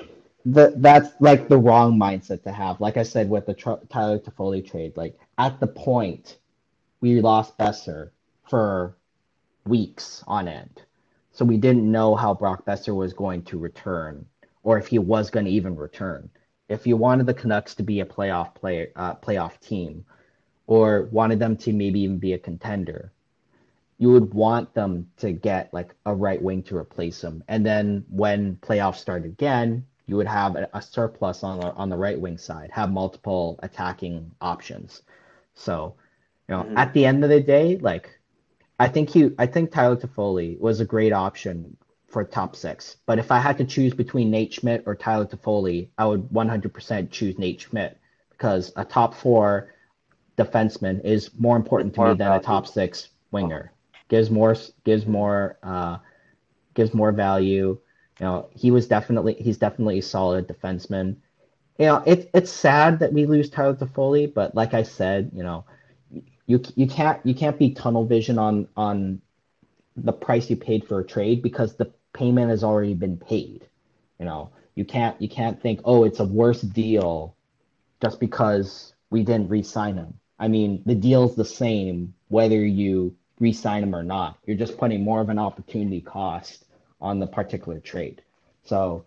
The, that's like the wrong mindset to have. Like I said with the Tr Tyler Toffoli trade, like at the point we lost Boeser for weeks on end. So we didn't know how Brock Boeser was going to return or if he was going to even return. If you wanted the Canucks to be a playoff player, uh, playoff team, or wanted them to maybe even be a contender, you would want them to get like a right wing to replace him. And then when playoffs start again, you would have a, a surplus on the on the right wing side, have multiple attacking options. So, you know, mhm. at the end of the day, like I think he I think Tyler Toffoli was a great option for top six. But if I had to choose between Nate Schmidt or Tyler Toffoli, I would 100% choose Nate Schmidt because a top four defenseman is more important to me than a top six winger. Gives more gives more uh, gives more value. You know, he was definitely he's definitely a solid defenseman. You know, it's it's sad that we lose Tyler Toffoli, but like I said, you know, you you can't you can't be tunnel vision on on the price you paid for a trade because the payment has already been paid. You know, you can't you can't think, oh, it's a worse deal just because we didn't re-sign him. I mean, the deal's the same whether you re-sign him or not. You're just putting more of an opportunity cost on the particular trade. So,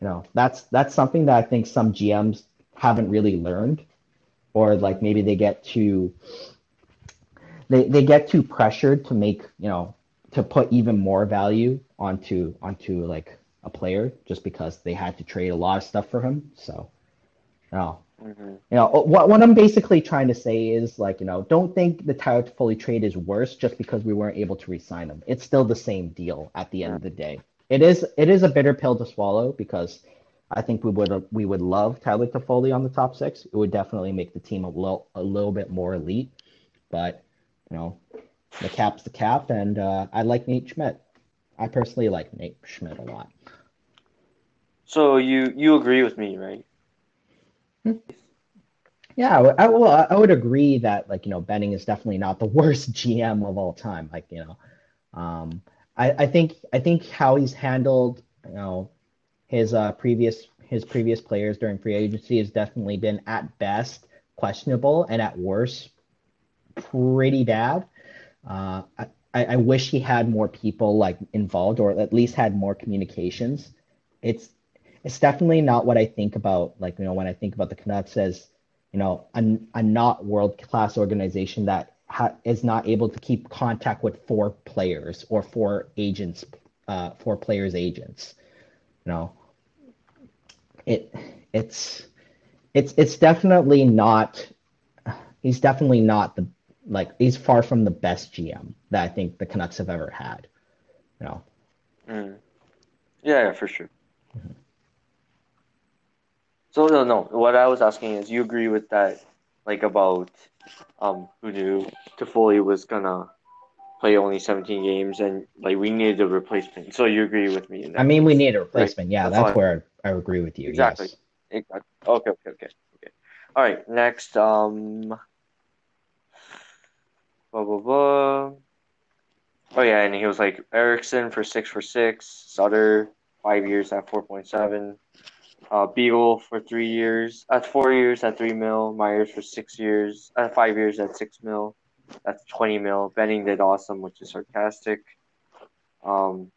you know, that's that's something that I think some GMs haven't really learned, or like maybe they get too they they get too pressured to make, you know, to put even more value onto onto like a player just because they had to trade a lot of stuff for him. So, no, hmm you know, what what I'm basically trying to say is like, you know, don't think the Tyler Toffoli trade is worse just because we weren't able to re-sign him. It's still the same deal at the end Yeah. of the day. It is it is a bitter pill to swallow because I think we would we would love Tyler Toffoli on the top six. It would definitely make the team a little a little bit more elite. But you know, the cap's the cap, and uh, I like Nate Schmidt. I personally like Nate Schmidt a lot. So you you agree with me, right? Yeah, I, would- I, well, I would agree that like you know Benning is definitely not the worst GM of all time. Like you know, um, I, I think I think how he's handled you know his uh, previous his previous players during free agency has definitely been at best questionable and at worst pretty bad. Uh, I, I wish he had more people like involved or at least had more communications. It's it's definitely not what I think about like you know when I think about the Canucks as you know a, a not world class organization that ha- is not able to keep contact with four players or four agents, uh, four players agents. You know, it it's it's it's definitely not. He's definitely not the like he's far from the best GM that I think the Canucks have ever had. You know. Mm. Yeah, yeah, for sure. Mm-hmm. So no, no. What I was asking is, you agree with that, like about um who knew Toffoli was gonna play only 17 games and like we needed a replacement. So you agree with me? I mean, we need a replacement. Right? Yeah, that's, that's where I, I, agree with you. Exactly. Yes. Exactly. Okay. Okay. Okay. Okay. All right. Next. Um. Blah blah blah. Oh yeah, and he was like Eriksson for six for six, Sutter five years at four point seven, uh, Beagle for three years, at four years at three mil, Myers for six years, at five years at six mil, that's twenty mil. Benning did awesome, which is sarcastic. Um,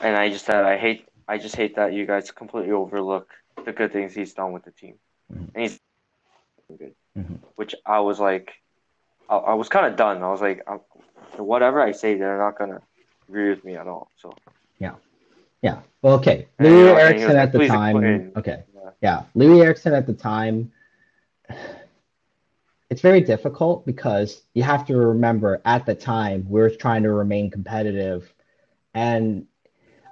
and I just said I hate I just hate that you guys completely overlook the good things he's done with the team, mm-hmm. and he's good. Mm-hmm. Which I was like, I, I was kind of done. I was like, I'm, whatever I say, they're not gonna agree with me at all. So yeah, yeah. Well, okay. Loui Eriksson at the time. Okay. Yeah. yeah, Loui Eriksson at the time. It's very difficult because you have to remember at the time we we're trying to remain competitive, and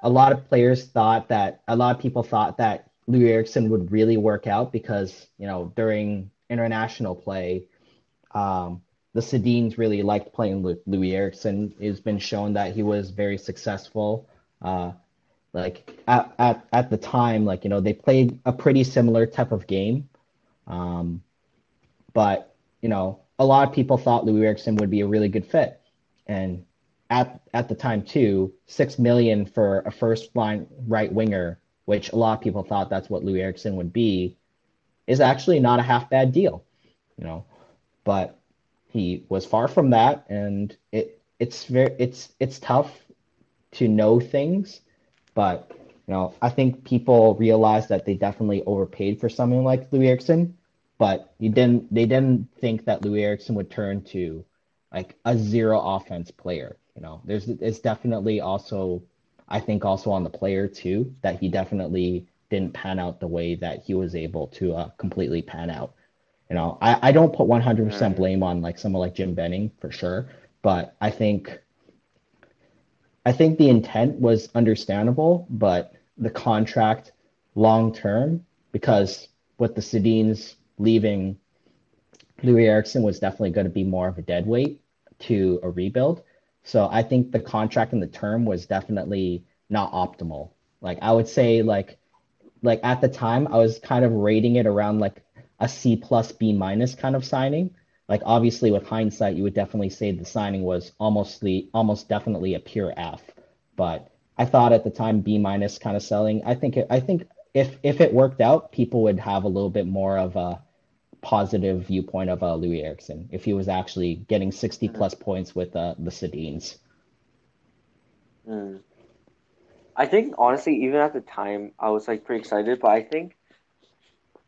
a lot of players thought that a lot of people thought that Loui Eriksson would really work out because you know during international play, um, the Sedins really liked playing with Loui Eriksson. It's been shown that he was very successful. Uh, like at, at, at the time, like, you know, they played a pretty similar type of game. Um, but, you know, a lot of people thought Loui Eriksson would be a really good fit. And at, at the time too, six million for a first line right winger, which a lot of people thought that's what Loui Eriksson would be, is actually not a half bad deal, you know. But he was far from that, and it it's very it's it's tough to know things, but you know I think people realize that they definitely overpaid for something like Loui Eriksson, but you didn't they didn't think that Loui Eriksson would turn to like a zero offense player. You know, there's it's definitely also I think also on the player too that he definitely didn't pan out the way that he was able to uh, completely pan out. You know, I, I don't put 100% blame on like someone like Jim Benning for sure, but I think I think the intent was understandable, but the contract long term because with the Sedins leaving, Loui Eriksson was definitely going to be more of a dead weight to a rebuild. So I think the contract and the term was definitely not optimal. Like I would say like like at the time I was kind of rating it around like a C plus B minus kind of signing. Like obviously with hindsight, you would definitely say the signing was almost the almost definitely a pure F. But I thought at the time B minus kind of selling. I think it, I think if if it worked out, people would have a little bit more of a positive viewpoint of uh, Loui Eriksson if he was actually getting 60 plus points with uh, the Sedins. Mm. I think honestly, even at the time, I was like pretty excited, but I think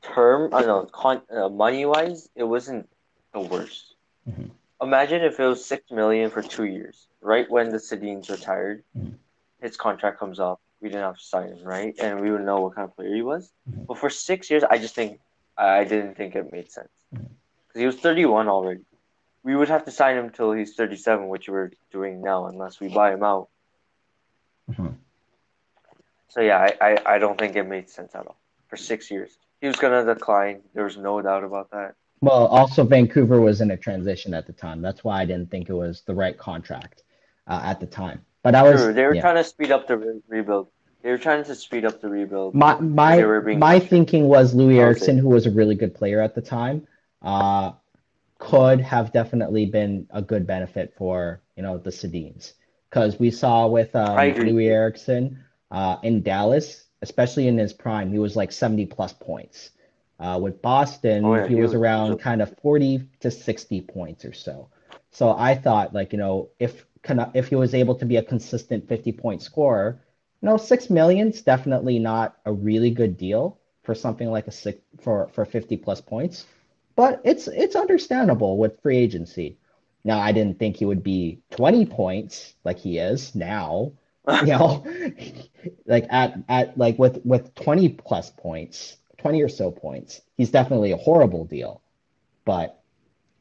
term, I don't know, con- uh, money wise, it wasn't the worst. Mm-hmm. Imagine if it was six million for two years, right when the Sedins retired, mm-hmm. his contract comes up, we didn't have to sign him, right, and we would know what kind of player he was. Mm-hmm. But for six years, I just think I didn't think it made sense because mm-hmm. he was thirty-one already. We would have to sign him until he's thirty-seven, which we're doing now, unless we buy him out. Mm-hmm. So yeah, I, I, I don't think it made sense at all for six years he was going to decline. There was no doubt about that. Well, also Vancouver was in a transition at the time. That's why I didn't think it was the right contract uh, at the time. But I was. True. They were yeah. trying to speed up the re- rebuild. They were trying to speed up the rebuild. My my my thinking was Loui Eriksson, who was a really good player at the time, uh, could have definitely been a good benefit for you know the Sedins because we saw with um, Loui Eriksson Uh, in Dallas, especially in his prime, he was like 70 plus points. Uh, with Boston, Oh yeah, he he was was. around kind of 40 to 60 points or so. So I thought, like, you know, if if he was able to be a consistent 50 point scorer, you know, six million's definitely not a really good deal for something like a six for for 50 plus points, but it's it's understandable with free agency. Now, I didn't think he would be 20 points like he is now, you know, like at at like with with 20 plus points, 20 or so points, he's definitely a horrible deal. But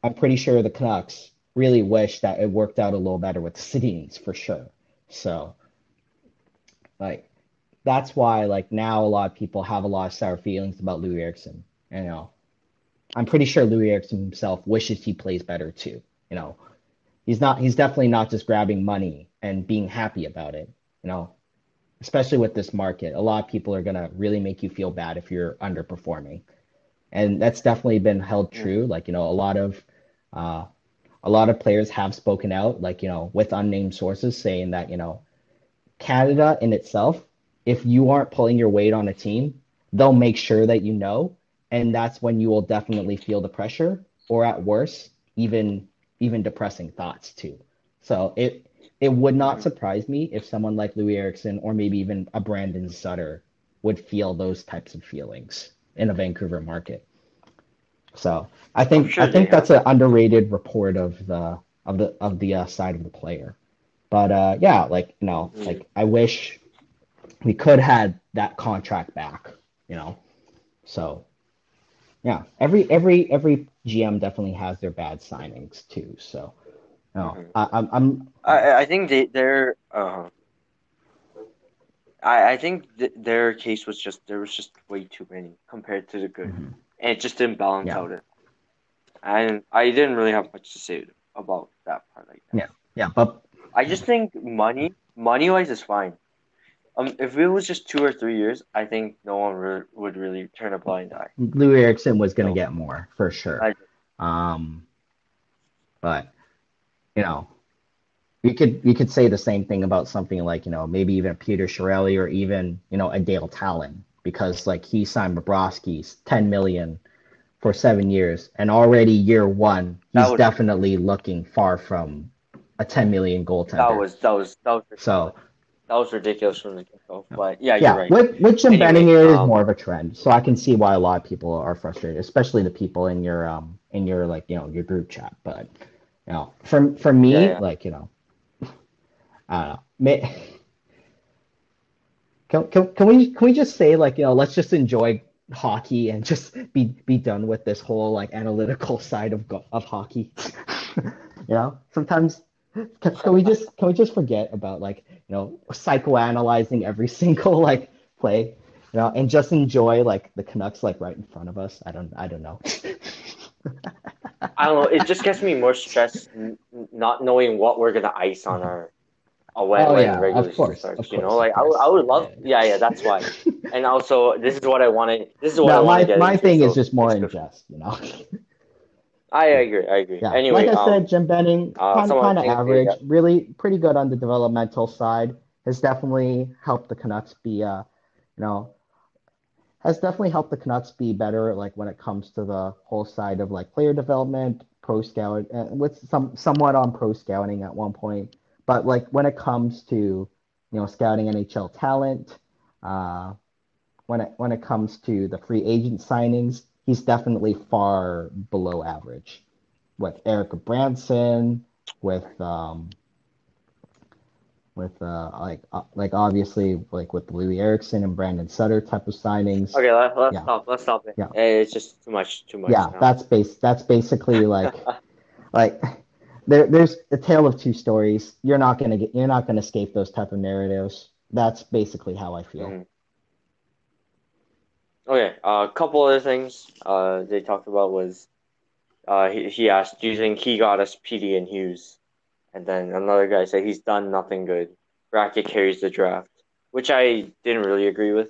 I'm pretty sure the Canucks really wish that it worked out a little better with the Sedins for sure. So like that's why like now a lot of people have a lot of sour feelings about Loui Eriksson. You know, I'm pretty sure Loui Eriksson himself wishes he plays better too. You know, he's not he's definitely not just grabbing money and being happy about it. You know, especially with this market, a lot of people are gonna really make you feel bad if you're underperforming, and that's definitely been held true. Like you know, a lot of uh, a lot of players have spoken out, like you know, with unnamed sources saying that you know Canada in itself, if you aren't pulling your weight on a team, they'll make sure that you know, and that's when you will definitely feel the pressure, or at worst, even even depressing thoughts too. So it it would not surprise me if someone like Loui Eriksson or maybe even a Brandon Sutter would feel those types of feelings in a Vancouver market. So I think I sure they think that's an underrated report of the of the of the uh, side of the player. But uh, yeah, like you know, Mm, like I wish we could had that contract back, you know. So yeah, every every every GM definitely has their bad signings too. So no, mhm. I, I'm I I think they they're uh I I think th their case was just there was just way too many compared to the good, mhm. and it just didn't balance yeah out it. And I didn't really have much to say about that part, I guess. yeah yeah. But I just think money money wise is fine. Um, if it was just two or three years, I think no one re would really turn a blind eye. Loui Eriksson was gonna know, get more for sure. I Um, but you know. You could you could say the same thing about something like, you know, maybe even a Peter Chiarelli or even, you know, a Dale Tallon because like he signed Bobrovsky's 10 million for seven years and already year one, he's definitely looking far from a 10 million goaltender. that was that was that was So that was ridiculous from the get-go. But yeah, you're yeah, right. with with Jim Benning Anyway, it is um, more of a trend. So I can see why a lot of people are frustrated, especially the people in your um in your like, you know, your group chat. But you know, for for me, yeah. like, you know, I don't know. May, Can, can, can we can we just say like you know let's just enjoy hockey and just be be done with this whole like analytical side of of hockey? You know sometimes can, can we just can we just forget about like you know psychoanalyzing every single like play? You know and just enjoy like the Canucks like right in front of us. I don't I don't know I don't know. It just gets me more stressed n not knowing what we're gonna ice on our uh, when oh yeah regular course starts. You know, like I would I would yeah love. Yeah, yeah. That's why. And also, this is what I wanted. This is what I no my my into. thing is just more in jest you know I agree. I agree. Yeah, Anyway, like I um, said, Jim Benning, uh, kind of kind of average, got. really pretty good on the developmental side. Has definitely helped the Canucks be, uh, you know, has definitely helped the Canucks be better, like when it comes to the whole side of like player development, pro scout, uh, with some somewhat on pro scouting at one point. But like when it comes to, you know, scouting NHL talent, uh, when it when it comes to the free agent signings, he's definitely far below average with Erica Branson, with um, with uh, like uh, like obviously like with Loui Eriksson and Brandon Sutter type of signings. Okay, let, let's Yeah, stop. Let's stop it. yeah, It's just too much. Too much yeah. now. That's base. That's basically like like there there's a tale of two stories. You're not gonna get. You're not gonna escape those type of narratives. That's basically how I feel. Mhm. Okay. A couple other things. Uh, they talked about was uh he he asked, "Do you think he got us PD and Hughes?" And then another guy said he's done nothing good. Brackett carries the draft, which I didn't really agree with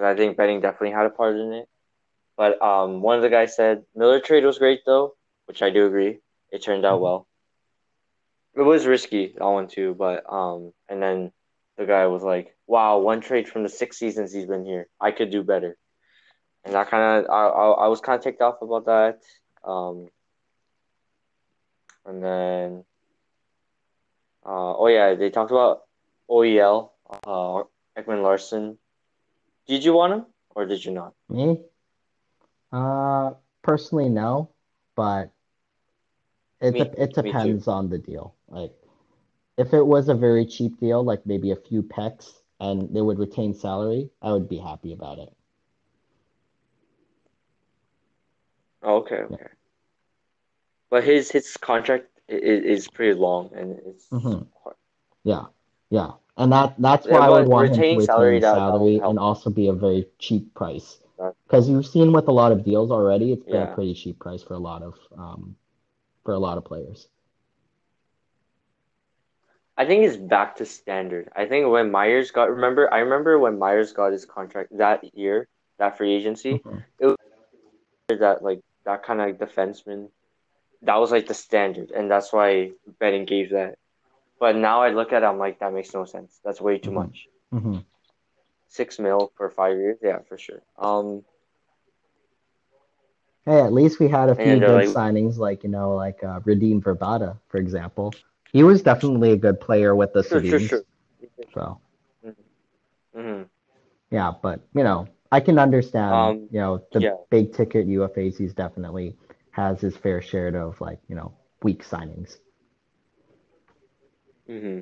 because I think Benning definitely had a part in it. But um, one of the guys said Miller trade was great though, which I do agree. It turned out well. It was risky, that one too, but um, and then the guy was like, "Wow, one trade from the six seasons he's been here. I could do better." And I kind of, I, I, I was kind of ticked off about that. Um, and then, uh, oh yeah, they talked about OEL, uh, Ekman-Larsson. Did you want him or did you not? Me? Uh, personally, no, but it Me, de- it depends on the deal. Like, if it was a very cheap deal, like maybe a few pecks, and they would retain salary, I would be happy about it. Oh, okay, Yeah. okay. But his his contract is, is pretty long and it's hmm Yeah, yeah, and that that's yeah, why I would want him to salary retain would salary and also be a very cheap price. Because you've seen with a lot of deals already, it's been a pretty cheap price for a lot of um for a lot of players. I think it's back to standard. I think when Myers got remember I remember when Myers got his contract that year, that free agency, Mhm. It was that like that kind of like defenseman, that was like the standard, and that's why Benning gave that. But now I look at it, I'm like, that makes no sense. That's way too Mhm. much. hmm Six mil for five years, yeah, for sure. Um, Hey, at least we had a few good like, signings, like you know, like uh, Radim Vrbata, for example. He was definitely a good player with the sure, sure, Sedins. sure. So hmm yeah, but you know, I can understand, Um, you know, the yeah, big ticket UFAs. He's definitely has his fair share of like you know weak signings. hmm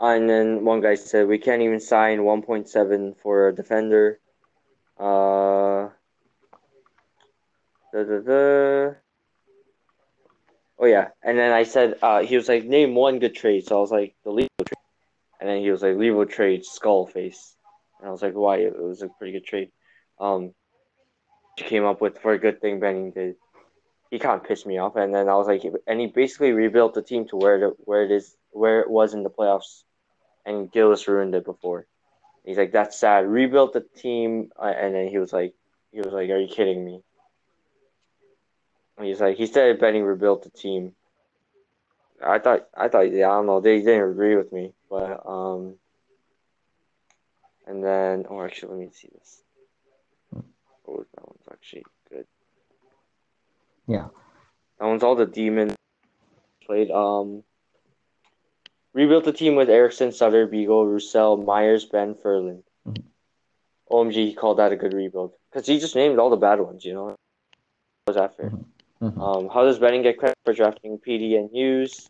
And then one guy said we can't even sign 1.7 for a defender. Uh, da, da, da. Oh yeah, and then I said uh, he was like name one good trade. So I was like the Leivo trade, and then he was like Leivo trade skull face, and I was like why? It was a pretty good trade. Um, came up with for a good thing Benning did. He kind of pissed me off, and then I was like, and he basically rebuilt the team to where it, where it is where it was in the playoffs, and Gillis ruined it before. He's like that's sad. Rebuilt the team, uh, and then he was like, he was like, are you kidding me? He's like, he said Benning rebuilt the team. I thought, I thought, yeah, I don't know, they didn't agree with me, but um, and then, oh, actually, let me see this. Oh, that one's actually. Yeah. That one's all the demons played. Um, rebuilt the team with Eriksson, Sutter, Beagle, Roussel, Myers, Benn, Ferland. Mhm. OMG, he called that a good rebuild because he just named all the bad ones. You know, was that fair? Mhm. Mhm. Um, how does Benning get credit for drafting PD and Hughes?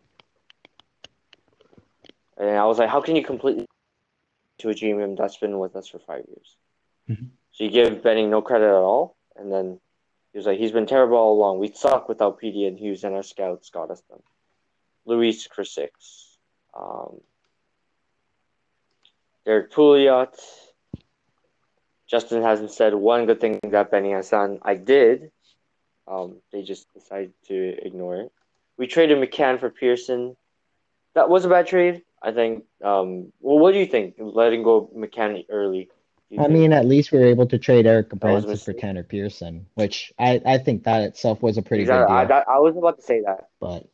And I was like, how can you completely to a GM that's been with us for five years? Mhm. So you give Benning no credit at all, and then he was like, he's been terrible all along. We suck without PD and Hughes, and our scouts got us them. Luis Chris um, Derrick Pouliot. Justin hasn't said one good thing that Benny has done. I did. Um, they just decided to ignore it. We traded McCann for Pearson. That was a bad trade. I think. Um, well, what do you think? Letting go McCann early. I mean, at least we were able to trade Erik Gudbranson for. Tanner Pearson, which I, I think that itself was a pretty good Exactly. I, deal. that, I was about to say that. But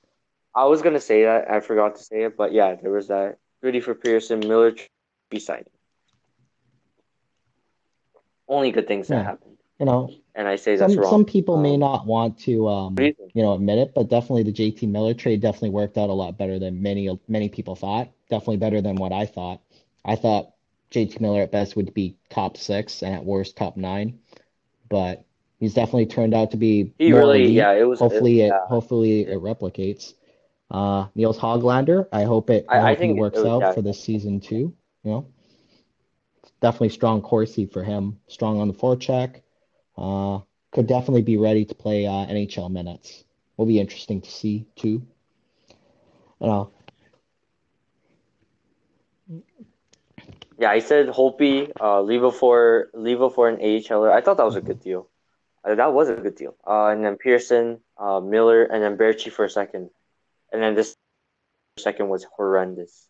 I was gonna say that. I forgot to say it, but yeah, there was that. Goody for Pearson, Miller be signing. Only good things that Yeah. happened, you know, and I say that's some wrong. some people may Um, not want to um you know admit it, but definitely the JT Miller trade definitely worked out a lot better than many many people thought. Definitely better than what I thought. I thought JT Miller at best would be top six and at worst top nine, but he's definitely turned out to be He more really, elite. yeah, it was. Hopefully it yeah. hopefully it replicates. Uh, Nils Hoglander, I hope it I I, hope he think works it was, out yeah, for this season too. You know, definitely strong Corsi for him. Strong on the forecheck. Uh, could definitely be ready to play uh, NHL minutes. Will be interesting to see too. You know, yeah. I said Holpe, uh, Leivo for Leivo for an AHLer. I thought that was a good deal. Uh, that was a good deal. Uh, and then Pearson, uh, Miller, and then Baertschi for a second, and then this second was horrendous.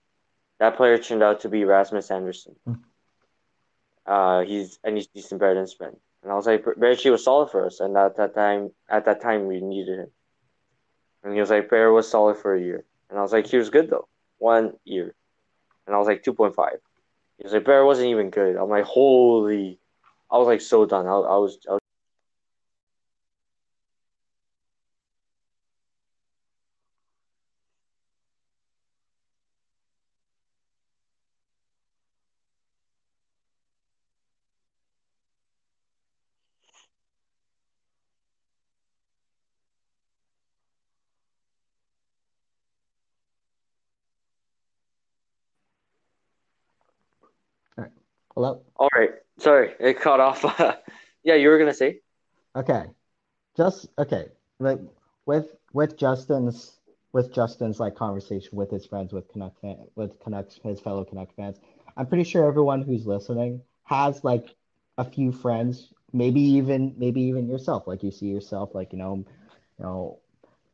That player turned out to be Rasmus Andersson. Hmm. Uh, he's and he's decent better than Sven. And I was like, Baertschi was solid for us, and at that time, at that time, we needed him. And he was like, Bear was solid for a year, and I was like, he was good though, one year, and I was like two point five. He's like, Bear wasn't even good. I'm like, holy. I was like so done. I, I was. I was All right. Hello. all right. Sorry, it cut off. yeah, you were gonna say. Okay. Just okay. Like with with Justin's with Justin's like conversation with his friends with Canuck with Canucks his fellow Canuck fans. I'm pretty sure everyone who's listening has like a few friends, maybe even maybe even yourself. Like you see yourself like you know, you know,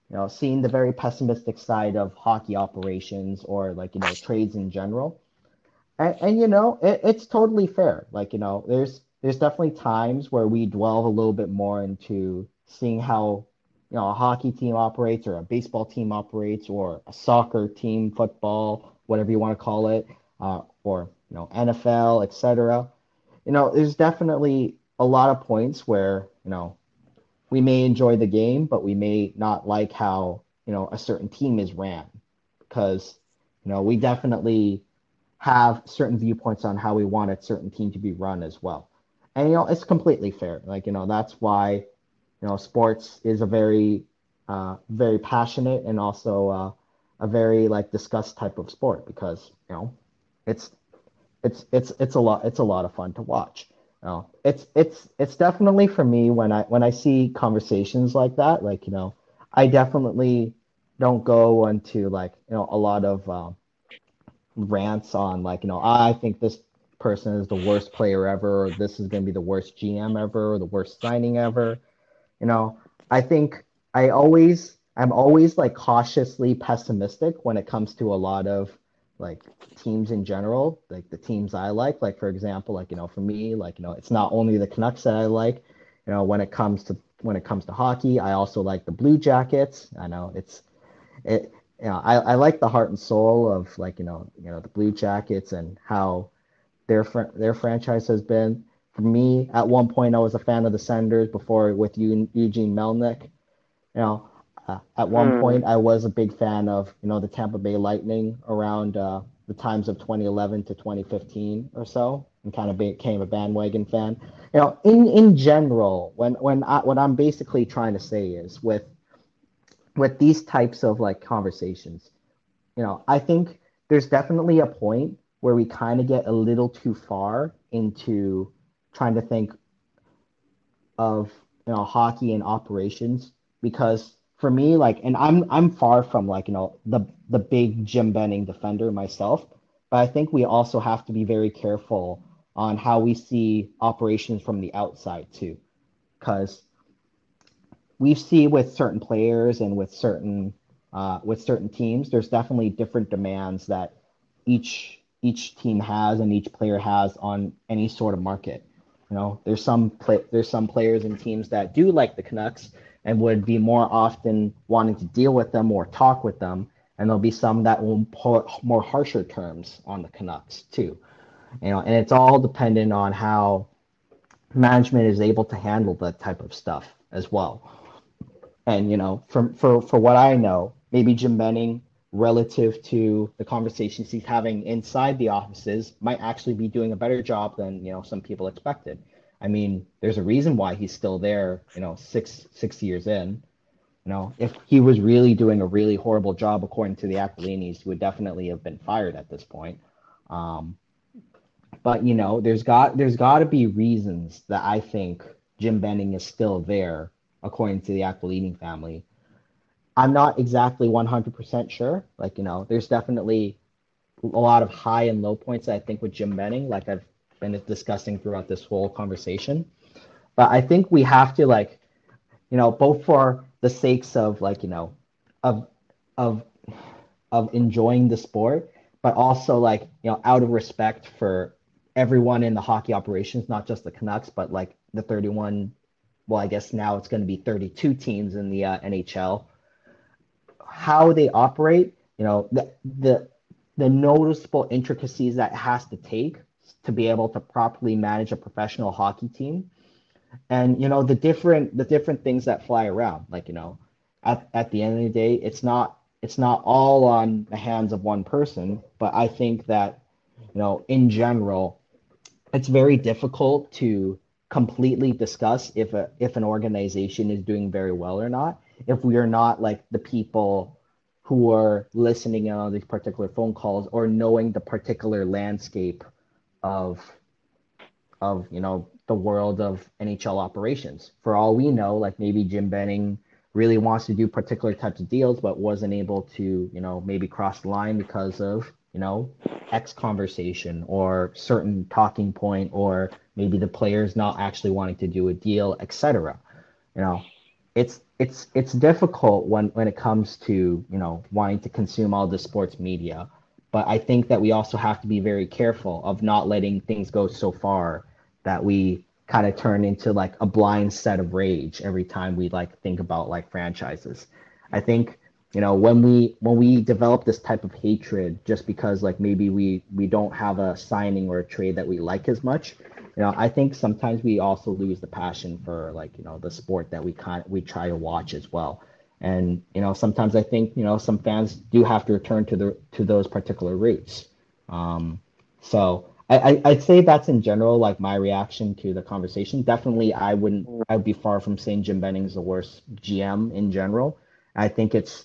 you know, seeing the very pessimistic side of hockey operations or like you know trades in general. And, and you know, it, it's totally fair. Like, you know, there's there's definitely times where we dwell a little bit more into seeing how, you know, a hockey team operates or a baseball team operates or a soccer team, football, whatever you want to call it, uh, or you know, NFL, etc. You know, there's definitely a lot of points where, you know, we may enjoy the game, but we may not like how, you know, a certain team is ran because, you know, we definitely have certain viewpoints on how we want a certain team to be run as well. And you know, it's completely fair. Like, you know, that's why, you know, sports is a very uh very passionate and also uh a very like discussed type of sport because, you know, it's it's it's it's a lot it's a lot of fun to watch. You know, it's it's it's definitely for me when I when I see conversations like that, like, you know, I definitely don't go into like, you know, a lot of um rants on like, you know, I think this person is the worst player ever, or this is going to be the worst GM ever, or the worst signing ever. You know, I think I always, I'm always like cautiously pessimistic when it comes to a lot of like teams in general, like the teams I like. Like, for example, like, you know, for me, like, you know, it's not only the Canucks that I like, you know, when it comes to, when it comes to hockey, I also like the Blue Jackets. I know it's, it, you know, I, I like the heart and soul of like, you know, you know, the Blue Jackets and how their fr- their franchise has been. For me, at one point, I was a fan of the Senators before with Eugene Melnyk. You know, uh, at one Hmm. point, I was a big fan of you know the Tampa Bay Lightning around uh, the times of 2011 to 2015 or so, and kind of became a bandwagon fan. You know, in in general, when when I, what I'm basically trying to say is with with these types of like conversations, you know, I think there's definitely a point where we kind of get a little too far into trying to think of you know hockey and operations because for me like and I'm I'm far from like you know the the big Jim Benning defender myself but I think we also have to be very careful on how we see operations from the outside too because we see with certain players and with certain uh, with certain teams there's definitely different demands that each each team has and each player has on any sort of market you know, there's some play, there's some players and teams that do like the Canucks and would be more often wanting to deal with them or talk with them, and there'll be some that will put more harsher terms on the Canucks too. You know, and it's all dependent on how management is able to handle that type of stuff as well. And you know, from for for what I know, maybe Jim Benning, relative to the conversations he's having inside the offices, might actually be doing a better job than you know some people expected. I mean, there's a reason why he's still there. You know, six six years in. You know, if he was really doing a really horrible job according to the Aquilinis, he would definitely have been fired at this point. Um, but you know, there's got there's got to be reasons that I think Jim Benning is still there, according to the Aquilini family. I'm not exactly 100% sure. Like, you know, there's definitely a lot of high and low points I think with Jim Benning, like I've been discussing throughout this whole conversation. But I think we have to like, you know, both for the sakes of like, you know, of of of enjoying the sport, but also like, you know, out of respect for everyone in the hockey operations, not just the Canucks, but like the 31, well, I guess now it's going to be 32 teams in the uh, NHL. How they operate, you know, the the the noticeable intricacies that has to take to be able to properly manage a professional hockey team and you know the different the different things that fly around like you know at, at the end of the day it's not it's not all on the hands of one person but i think that you know in general it's very difficult to completely discuss if a if an organization is doing very well or not if we are not like the people who are listening in on these particular phone calls or knowing the particular landscape of of you know the world of NHL operations. For all we know, like maybe Jim Benning really wants to do particular types of deals, but wasn't able to, you know, maybe cross the line because of, you know, X conversation or certain talking point, or maybe the players not actually wanting to do a deal, etc. You know, it's it's it's difficult when when it comes to you know wanting to consume all the sports media, but I think that we also have to be very careful of not letting things go so far that we kind of turn into like a blind set of rage every time we like think about like franchises. I think you know when we when we develop this type of hatred just because like maybe we we don't have a signing or a trade that we like as much you know i think sometimes we also lose the passion for like you know the sport that we kind we try to watch as well and you know sometimes i think you know some fans do have to return to the to those particular roots um so I, I'd say that's in general like my reaction to the conversation. Definitely, I wouldn't. I'd be far from saying Jim Benning's the worst GM in general. I think it's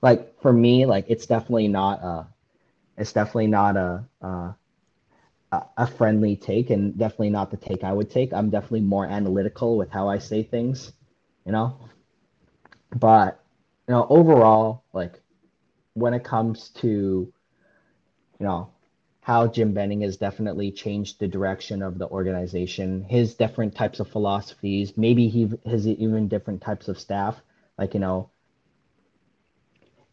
like for me, like it's definitely not a, it's definitely not a, a a friendly take, and definitely not the take I would take. I'm definitely more analytical with how I say things, you know. But you know, overall, like when it comes to, you know, how Jim Benning has definitely changed the direction of the organization, his different types of philosophies, maybe he has even different types of staff. Like, you know,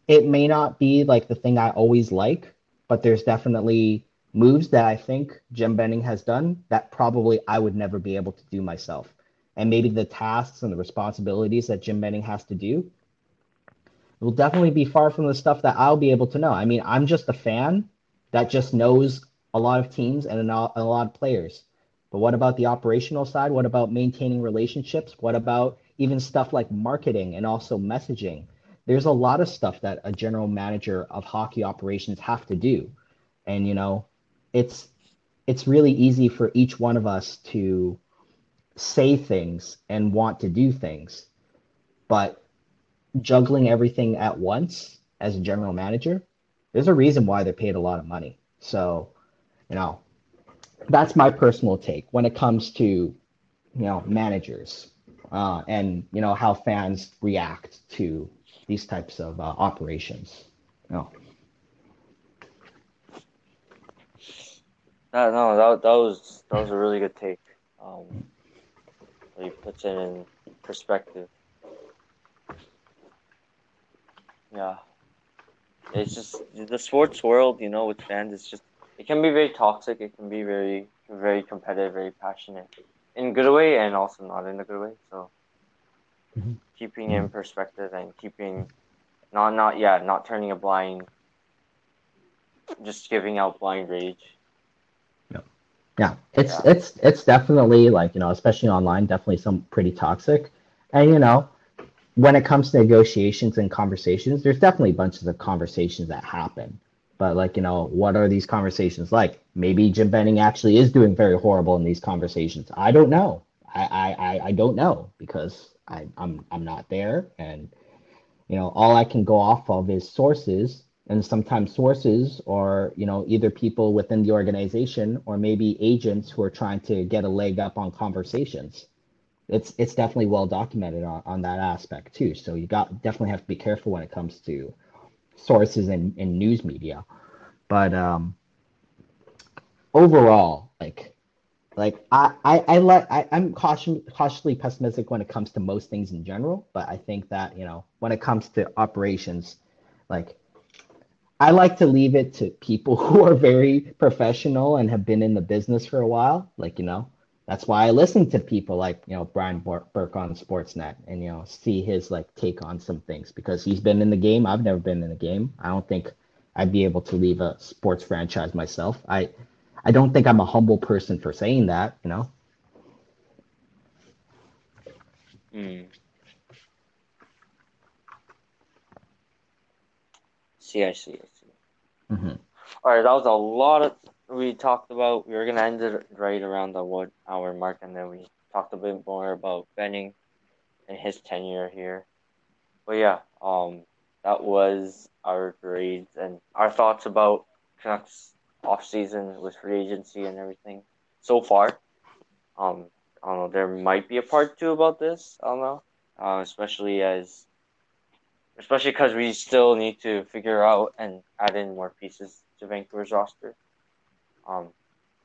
it may not be like the thing I always like, but there's definitely moves that I think Jim Benning has done that probably I would never be able to do myself. And maybe the tasks and the responsibilities that Jim Benning has to do will definitely be far from the stuff that I'll be able to know. I mean, I'm just a fan that just knows a lot of teams and a lot of players. But what about the operational side? What about maintaining relationships? What about even stuff like marketing and also messaging? There's a lot of stuff that a general manager of hockey operations have to do. And you know, it's it's really easy for each one of us to say things and want to do things. But juggling everything at once as a general manager there's a reason why they're paid a lot of money. So, you know, that's my personal take when it comes to, you know, managers uh, and, you know, how fans react to these types of uh, operations. You know. No, no, that, that was that was a really good take. Um, he puts it in perspective. Yeah it's just the sports world, you know, with fans. It's just it can be very toxic. It can be very very competitive, very passionate, in good way and also not in a good way. So mm-hmm. keeping in perspective and keeping not not yeah not turning a blind, just giving out blind rage. Yeah. It's yeah. it's it's definitely like you know, especially online, definitely some pretty toxic, and you know when it comes to negotiations and conversations, there's definitely bunches of conversations that happen. But like, you know, what are these conversations like? Maybe Jim Benning actually is doing very horrible in these conversations. I don't know. I I, I don't know because I, I'm I'm not there. And you know, all I can go off of is sources. And sometimes sources are, you know, either people within the organization or maybe agents who are trying to get a leg up on conversations it's it's definitely well documented on, on that aspect too. So you got definitely have to be careful when it comes to sources and, and news media. But um overall, like like I I, I let I, I'm cautiously pessimistic when it comes to most things in general, but I think that, you know, when it comes to operations, like I like to leave it to people who are very professional and have been in the business for a while. Like, you know, that's why I listen to people like you know Brian Burke on Sportsnet and you know see his like take on some things because he's been in the game. I've never been in the game. I don't think I'd be able to leave a sports franchise myself. I I don't think I'm a humble person for saying that, you know. Hmm. See, I see, I see. hmm All right, that was a lot of we talked about. We were gonna end it right around the one hour mark, and then we talked a bit more about Benning and his tenure here. But yeah, um, that was our grades and our thoughts about Canucks off season with free agency and everything so far. Um, I don't know. There might be a part two about this. I don't know. Uh, especially as, especially because we still need to figure out and add in more pieces to Vancouver's roster. Um,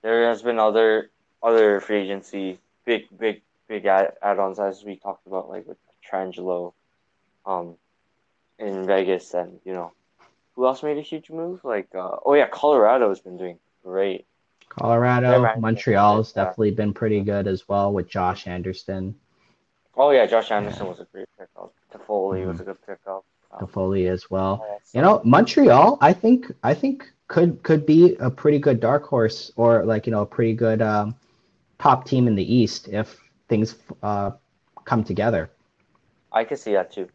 there has been other other free agency big big big add- add-ons as we talked about, like with Trangelo, um, in Vegas, and you know, who else made a huge move? Like, uh, oh yeah, Colorado has been doing great. Colorado, Montreal's yeah. definitely been pretty good as well with Josh Anderson, Oh yeah, Josh Anderson was a great pickup. Toffoli Mhm. was a good pickup. Um, Toffoli as well. yeah, so- You know, Montreal, I think I think could could be a pretty good dark horse or like, you know, a pretty good um, top team in the East if things uh, come together. I could see that too.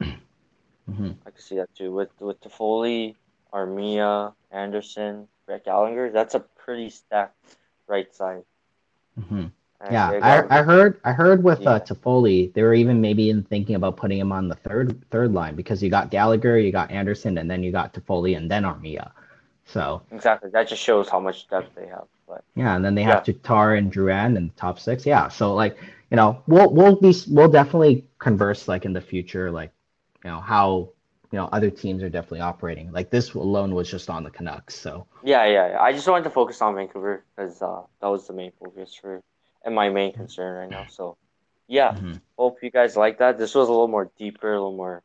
hmm I could see that too. With with Toffoli, Armia, Anderson, Brett Gallagher, that's a pretty stacked right side. hmm And Yeah, I, I heard I heard with Yeah. uh, Toffoli, they were even maybe in thinking about putting him on the third third line because you got Gallagher, you got Anderson, and then you got Toffoli and then Armia. So exactly. That just shows how much depth they have. But yeah, and then they Yeah. have Tatar and Duran in the top six. Yeah, so like you know we'll we'll be we'll definitely converse like in the future like you know how you know other teams are definitely operating. Like this alone was just on the Canucks. So yeah, yeah, yeah. I just wanted to focus on Vancouver because uh, that was the main focus for and my main concern right now. So yeah, mhm. hope you guys like that. This was a little more deeper, a little more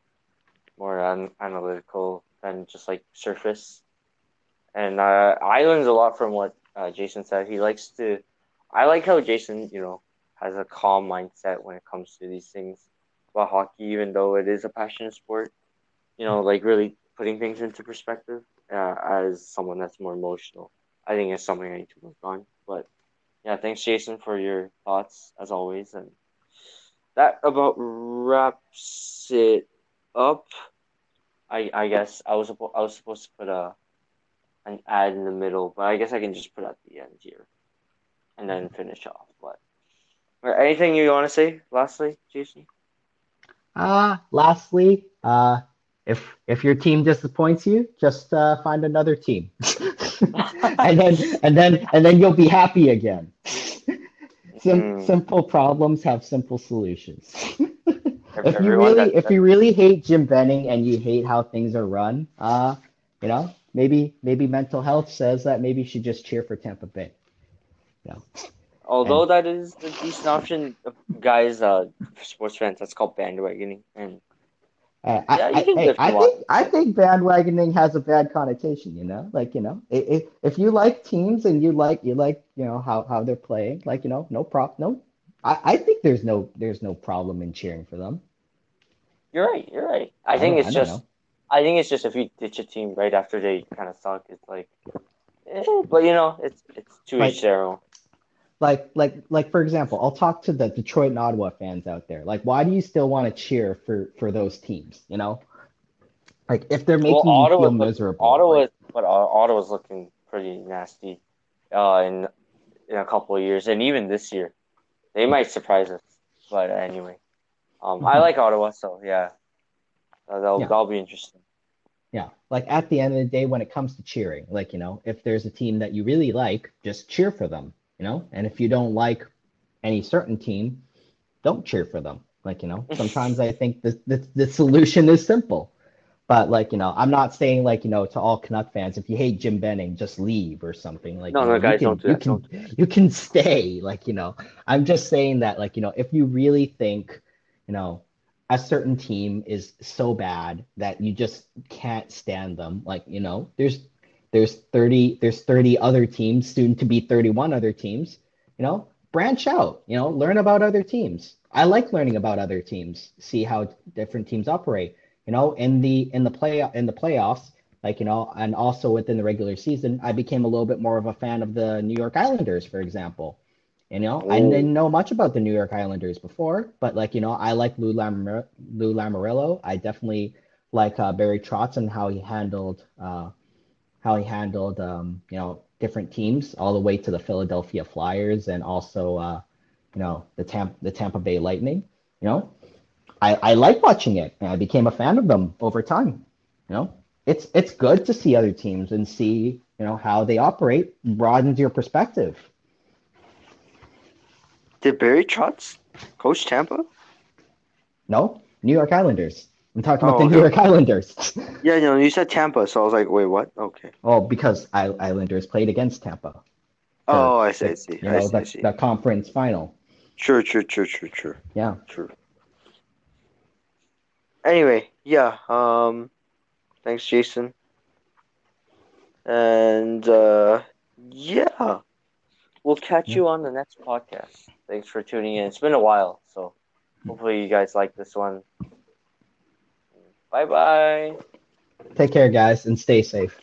more an- analytical than just like surface. And uh, I learned a lot from what uh, Jason said. He likes to. I like how Jason, you know, has a calm mindset when it comes to these things about hockey, even though it is a passionate sport. You know, like really putting things into perspective. Uh, as someone that's more emotional, I think it's something I need to work on. But yeah, thanks, Jason, for your thoughts as always, and that about wraps it up. I I guess I was I was supposed to put a an ad in the middle, but I guess I can just put at the end here, and then finish off. But anything you want to say lastly, Jason? Uh, lastly, uh, if if your team disappoints you, just uh, find another team, and then and then and then you'll be happy again. Sim- Mm. Simple problems have simple solutions. If you really if you really hate Jim Benning and you hate how things are run, uh, you know, maybe maybe mental health says that maybe you should just cheer for Tampa Bay. Yeah. Although that is a decent option, guys, uh, sports fans, that's called bandwagoning, and Uh, I, Yeah, you I, can hey, lift I think I think bandwagoning has a bad connotation, you know. Like you know, if if you like teams and you like you like you know how how they're playing, like you know, no prop, no. I, I think there's no there's no problem in cheering for them. you're right. You're right. I, think it's I just, know. I think it's just if you ditch a team right after they kind of suck, it's like, eh, but you know, it's it's to Like- each their own. Like like like for example, I'll talk to the Detroit and Ottawa fans out there. Like, why do you still want to cheer for for those teams? You know, like if they're making Well, you Ottawa, feel but miserable. Ottawa, like- but uh, Ottawa's looking pretty nasty, uh, in in a couple of years, and even this year, they might surprise us. But anyway, um, I Mhm. like Ottawa, so yeah, uh, that'll Yeah. that'll be interesting. Yeah, like at the end of the day, when it comes to cheering, like, you know, if there's a team that you really like, just cheer for them, you know? And if you don't like any certain team, don't cheer for them. Like, you know, sometimes I think the, the, the solution is simple. But, like, you know, I'm not saying, like, you know, to all Canuck fans, if you hate Jim Benning, just leave or something. Like, No, you no, you guys, can, don't do you that. can, Don't do that. you can stay. Like, you know, I'm just saying that, like, you know, if you really think, you know, a certain team is so bad that you just can't stand them, like, you know, there's there's 30 there's 30 other teams, soon to be 31 other teams, you know, branch out, you know, learn about other teams. I like learning about other teams, see how different teams operate. You know, in the in the play in the playoffs, like you know, and also within the regular season, I became a little bit more of a fan of the New York Islanders, for example. You know, I Oh. didn't know much about the New York Islanders before, but like you know, I like Lou Lamar- Lou Lamoriello. I definitely like uh, Barry Trotz and how he handled uh, how he handled um, you know different teams all the way to the Philadelphia Flyers and also uh, you know the Tampa the Tampa Bay Lightning. You know, I I like watching it and I became a fan of them over time. You know, it's it's good to see other teams and see you know how they operate broadens your perspective. Did Barry Trotz coach Tampa? No, New York Islanders. I'm talking about Oh, the New. York Islanders. Yeah, you know, you said Tampa, so I was like, wait, what? Okay. oh, because I, Islanders played against Tampa. Oh, I see, I see, You I know, see, I the, see. the conference final. Sure, sure, sure, sure, sure. Yeah. true. Anyway, yeah. Um, thanks, Jason. And uh, yeah, We'll catch Yeah. you on the next podcast. Thanks for tuning in. It's been a while, so hopefully you guys like this one. Bye bye. Take care, guys, and stay safe.